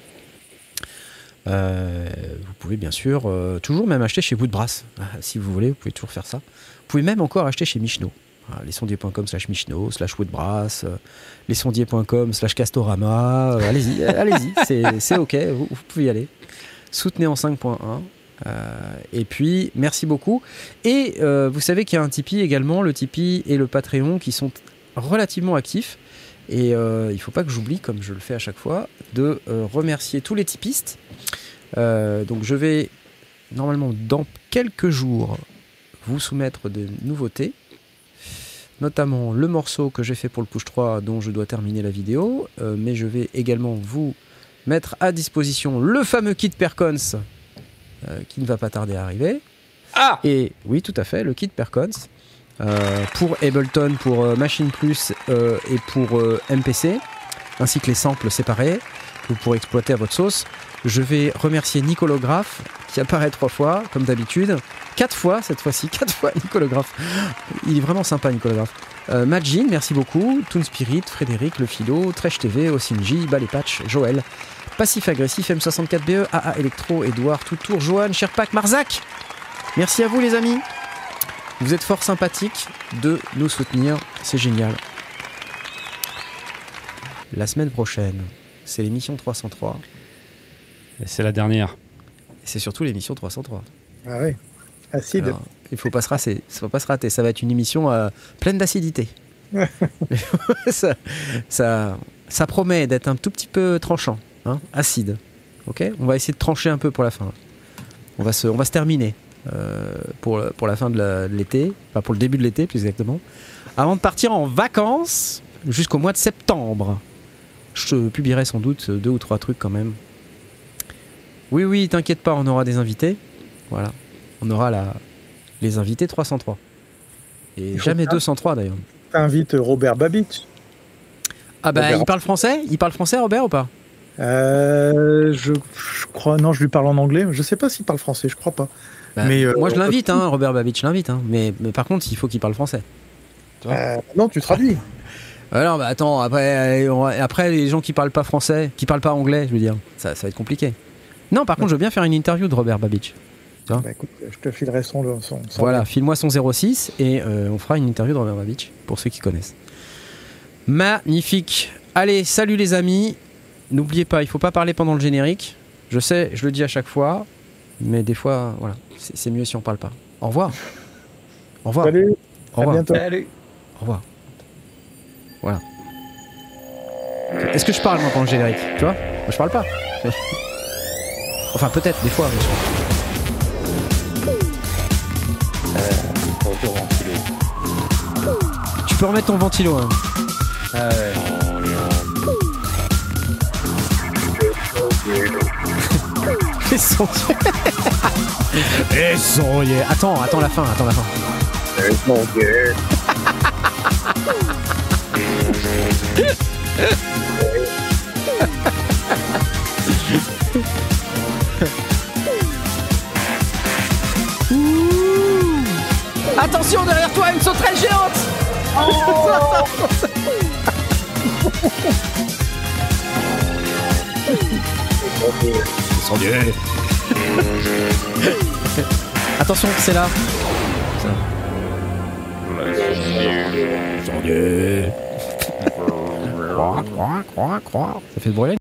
Euh, vous pouvez bien sûr euh, toujours même acheter chez Woodbrass, Ah, si vous voulez, vous pouvez toujours faire ça. Vous pouvez même encore acheter chez Michno. Voilà, lesondiers.com slash Michno, slash Woodbrass, euh, lesondiers.com slash Castorama. euh, allez-y, euh, allez-y, c'est- c'est ok, vous, vous pouvez y aller. Soutenez en 5.1. euh, et puis, merci beaucoup. Et euh, vous savez qu'il y a un Tipeee également, le Tipeee et le Patreon qui sont relativement actifs. Et euh, il ne faut pas que j'oublie, comme je le fais à chaque fois, de remercier tous les typistes. Donc je vais, normalement, dans quelques jours, vous soumettre des nouveautés. Notamment le morceau que j'ai fait pour le push 3 dont je dois terminer la vidéo. Mais je vais également vous mettre à disposition le fameux kit Percons qui ne va pas tarder à arriver. Ah Et oui, tout à fait, le kit Percons. euh, pour Ableton, pour euh, Machine Plus euh, et pour euh, MPC, ainsi que les samples séparés que vous pourrez exploiter à votre sauce. Je vais remercier Nicolographe qui apparaît trois fois, comme d'habitude. Quatre fois cette fois-ci, quatre fois Nicolographe. Il est vraiment sympa, Nicolographe. Euh, Majin, merci beaucoup. Toon Spirit, Frédéric, Le Philo, Tresh TV, Osinji, Balepatch, Joël, Passif Agressif, M64BE, AA Electro, Edouard, Toutour, Johan, Sherpak, Marzac. Merci à vous, les amis. Vous êtes fort sympathiques de nous soutenir, c'est génial. La semaine prochaine, c'est l'émission 303. Et C'est la dernière. C'est surtout l'émission 303. Ah ouais. Acide. Alors, il faut pas se rater. faut pas se rater. Ça va être une émission euh, pleine d'acidité. ça, ça, ça promet d'être un tout petit peu tranchant, hein, acide. Ok On va essayer de trancher un peu pour la fin. On va se, on va se terminer euh, pour, pour la fin de l'été, enfin pour le début de l'été plus exactement. Avant de partir en vacances jusqu'au mois de septembre. Je publierai sans doute deux ou trois trucs quand même. Oui, oui, t'inquiète pas, on aura des invités. Voilà. On aura la, les invités 303. Et jamais pas- 203 d'ailleurs. T'invites Robert Babich. Ah bah Robert. il parle français? Il parle français Robert ou pas? Euh, je, je crois, non, je lui parle en anglais. Je sais pas s'il parle français, je crois pas. Bah, Mais, euh, Moi je l'invite, hein, Robert Babich, je l'invite. Hein, mais, mais par contre, il faut qu'il parle français. Euh, non, tu traduis. Alors, bah attends, après, euh, après les gens qui parlent pas français, qui parlent pas anglais, je veux dire, ça, ça va être compliqué. Non, par contre, je veux bien faire une interview de Robert Babich. Bah, écoute, je te filerai son. son, son- Voilà, file-moi son 06 et euh, on fera une interview de Robert Babich pour ceux qui connaissent. Magnifique. Allez, salut les amis. N'oubliez pas, il faut pas parler pendant le générique. Je sais, je le dis à chaque fois, mais des fois, voilà, c'est mieux si on parle pas. Au revoir. Au revoir. Salut, Au à revoir. Au revoir. Voilà. Est-ce que je parle moi pendant le générique? Tu vois? Moi, Je parle pas. Enfin peut-être des fois. mais je- Tu peux remettre ton ventilo. hein. Ah ouais. Les sondiers. Les sondiers. Attends, attends la fin, attends la fin. Ouh. Attention derrière toi, une sauterelle géante. Attention, c'est là. Ça fait bruit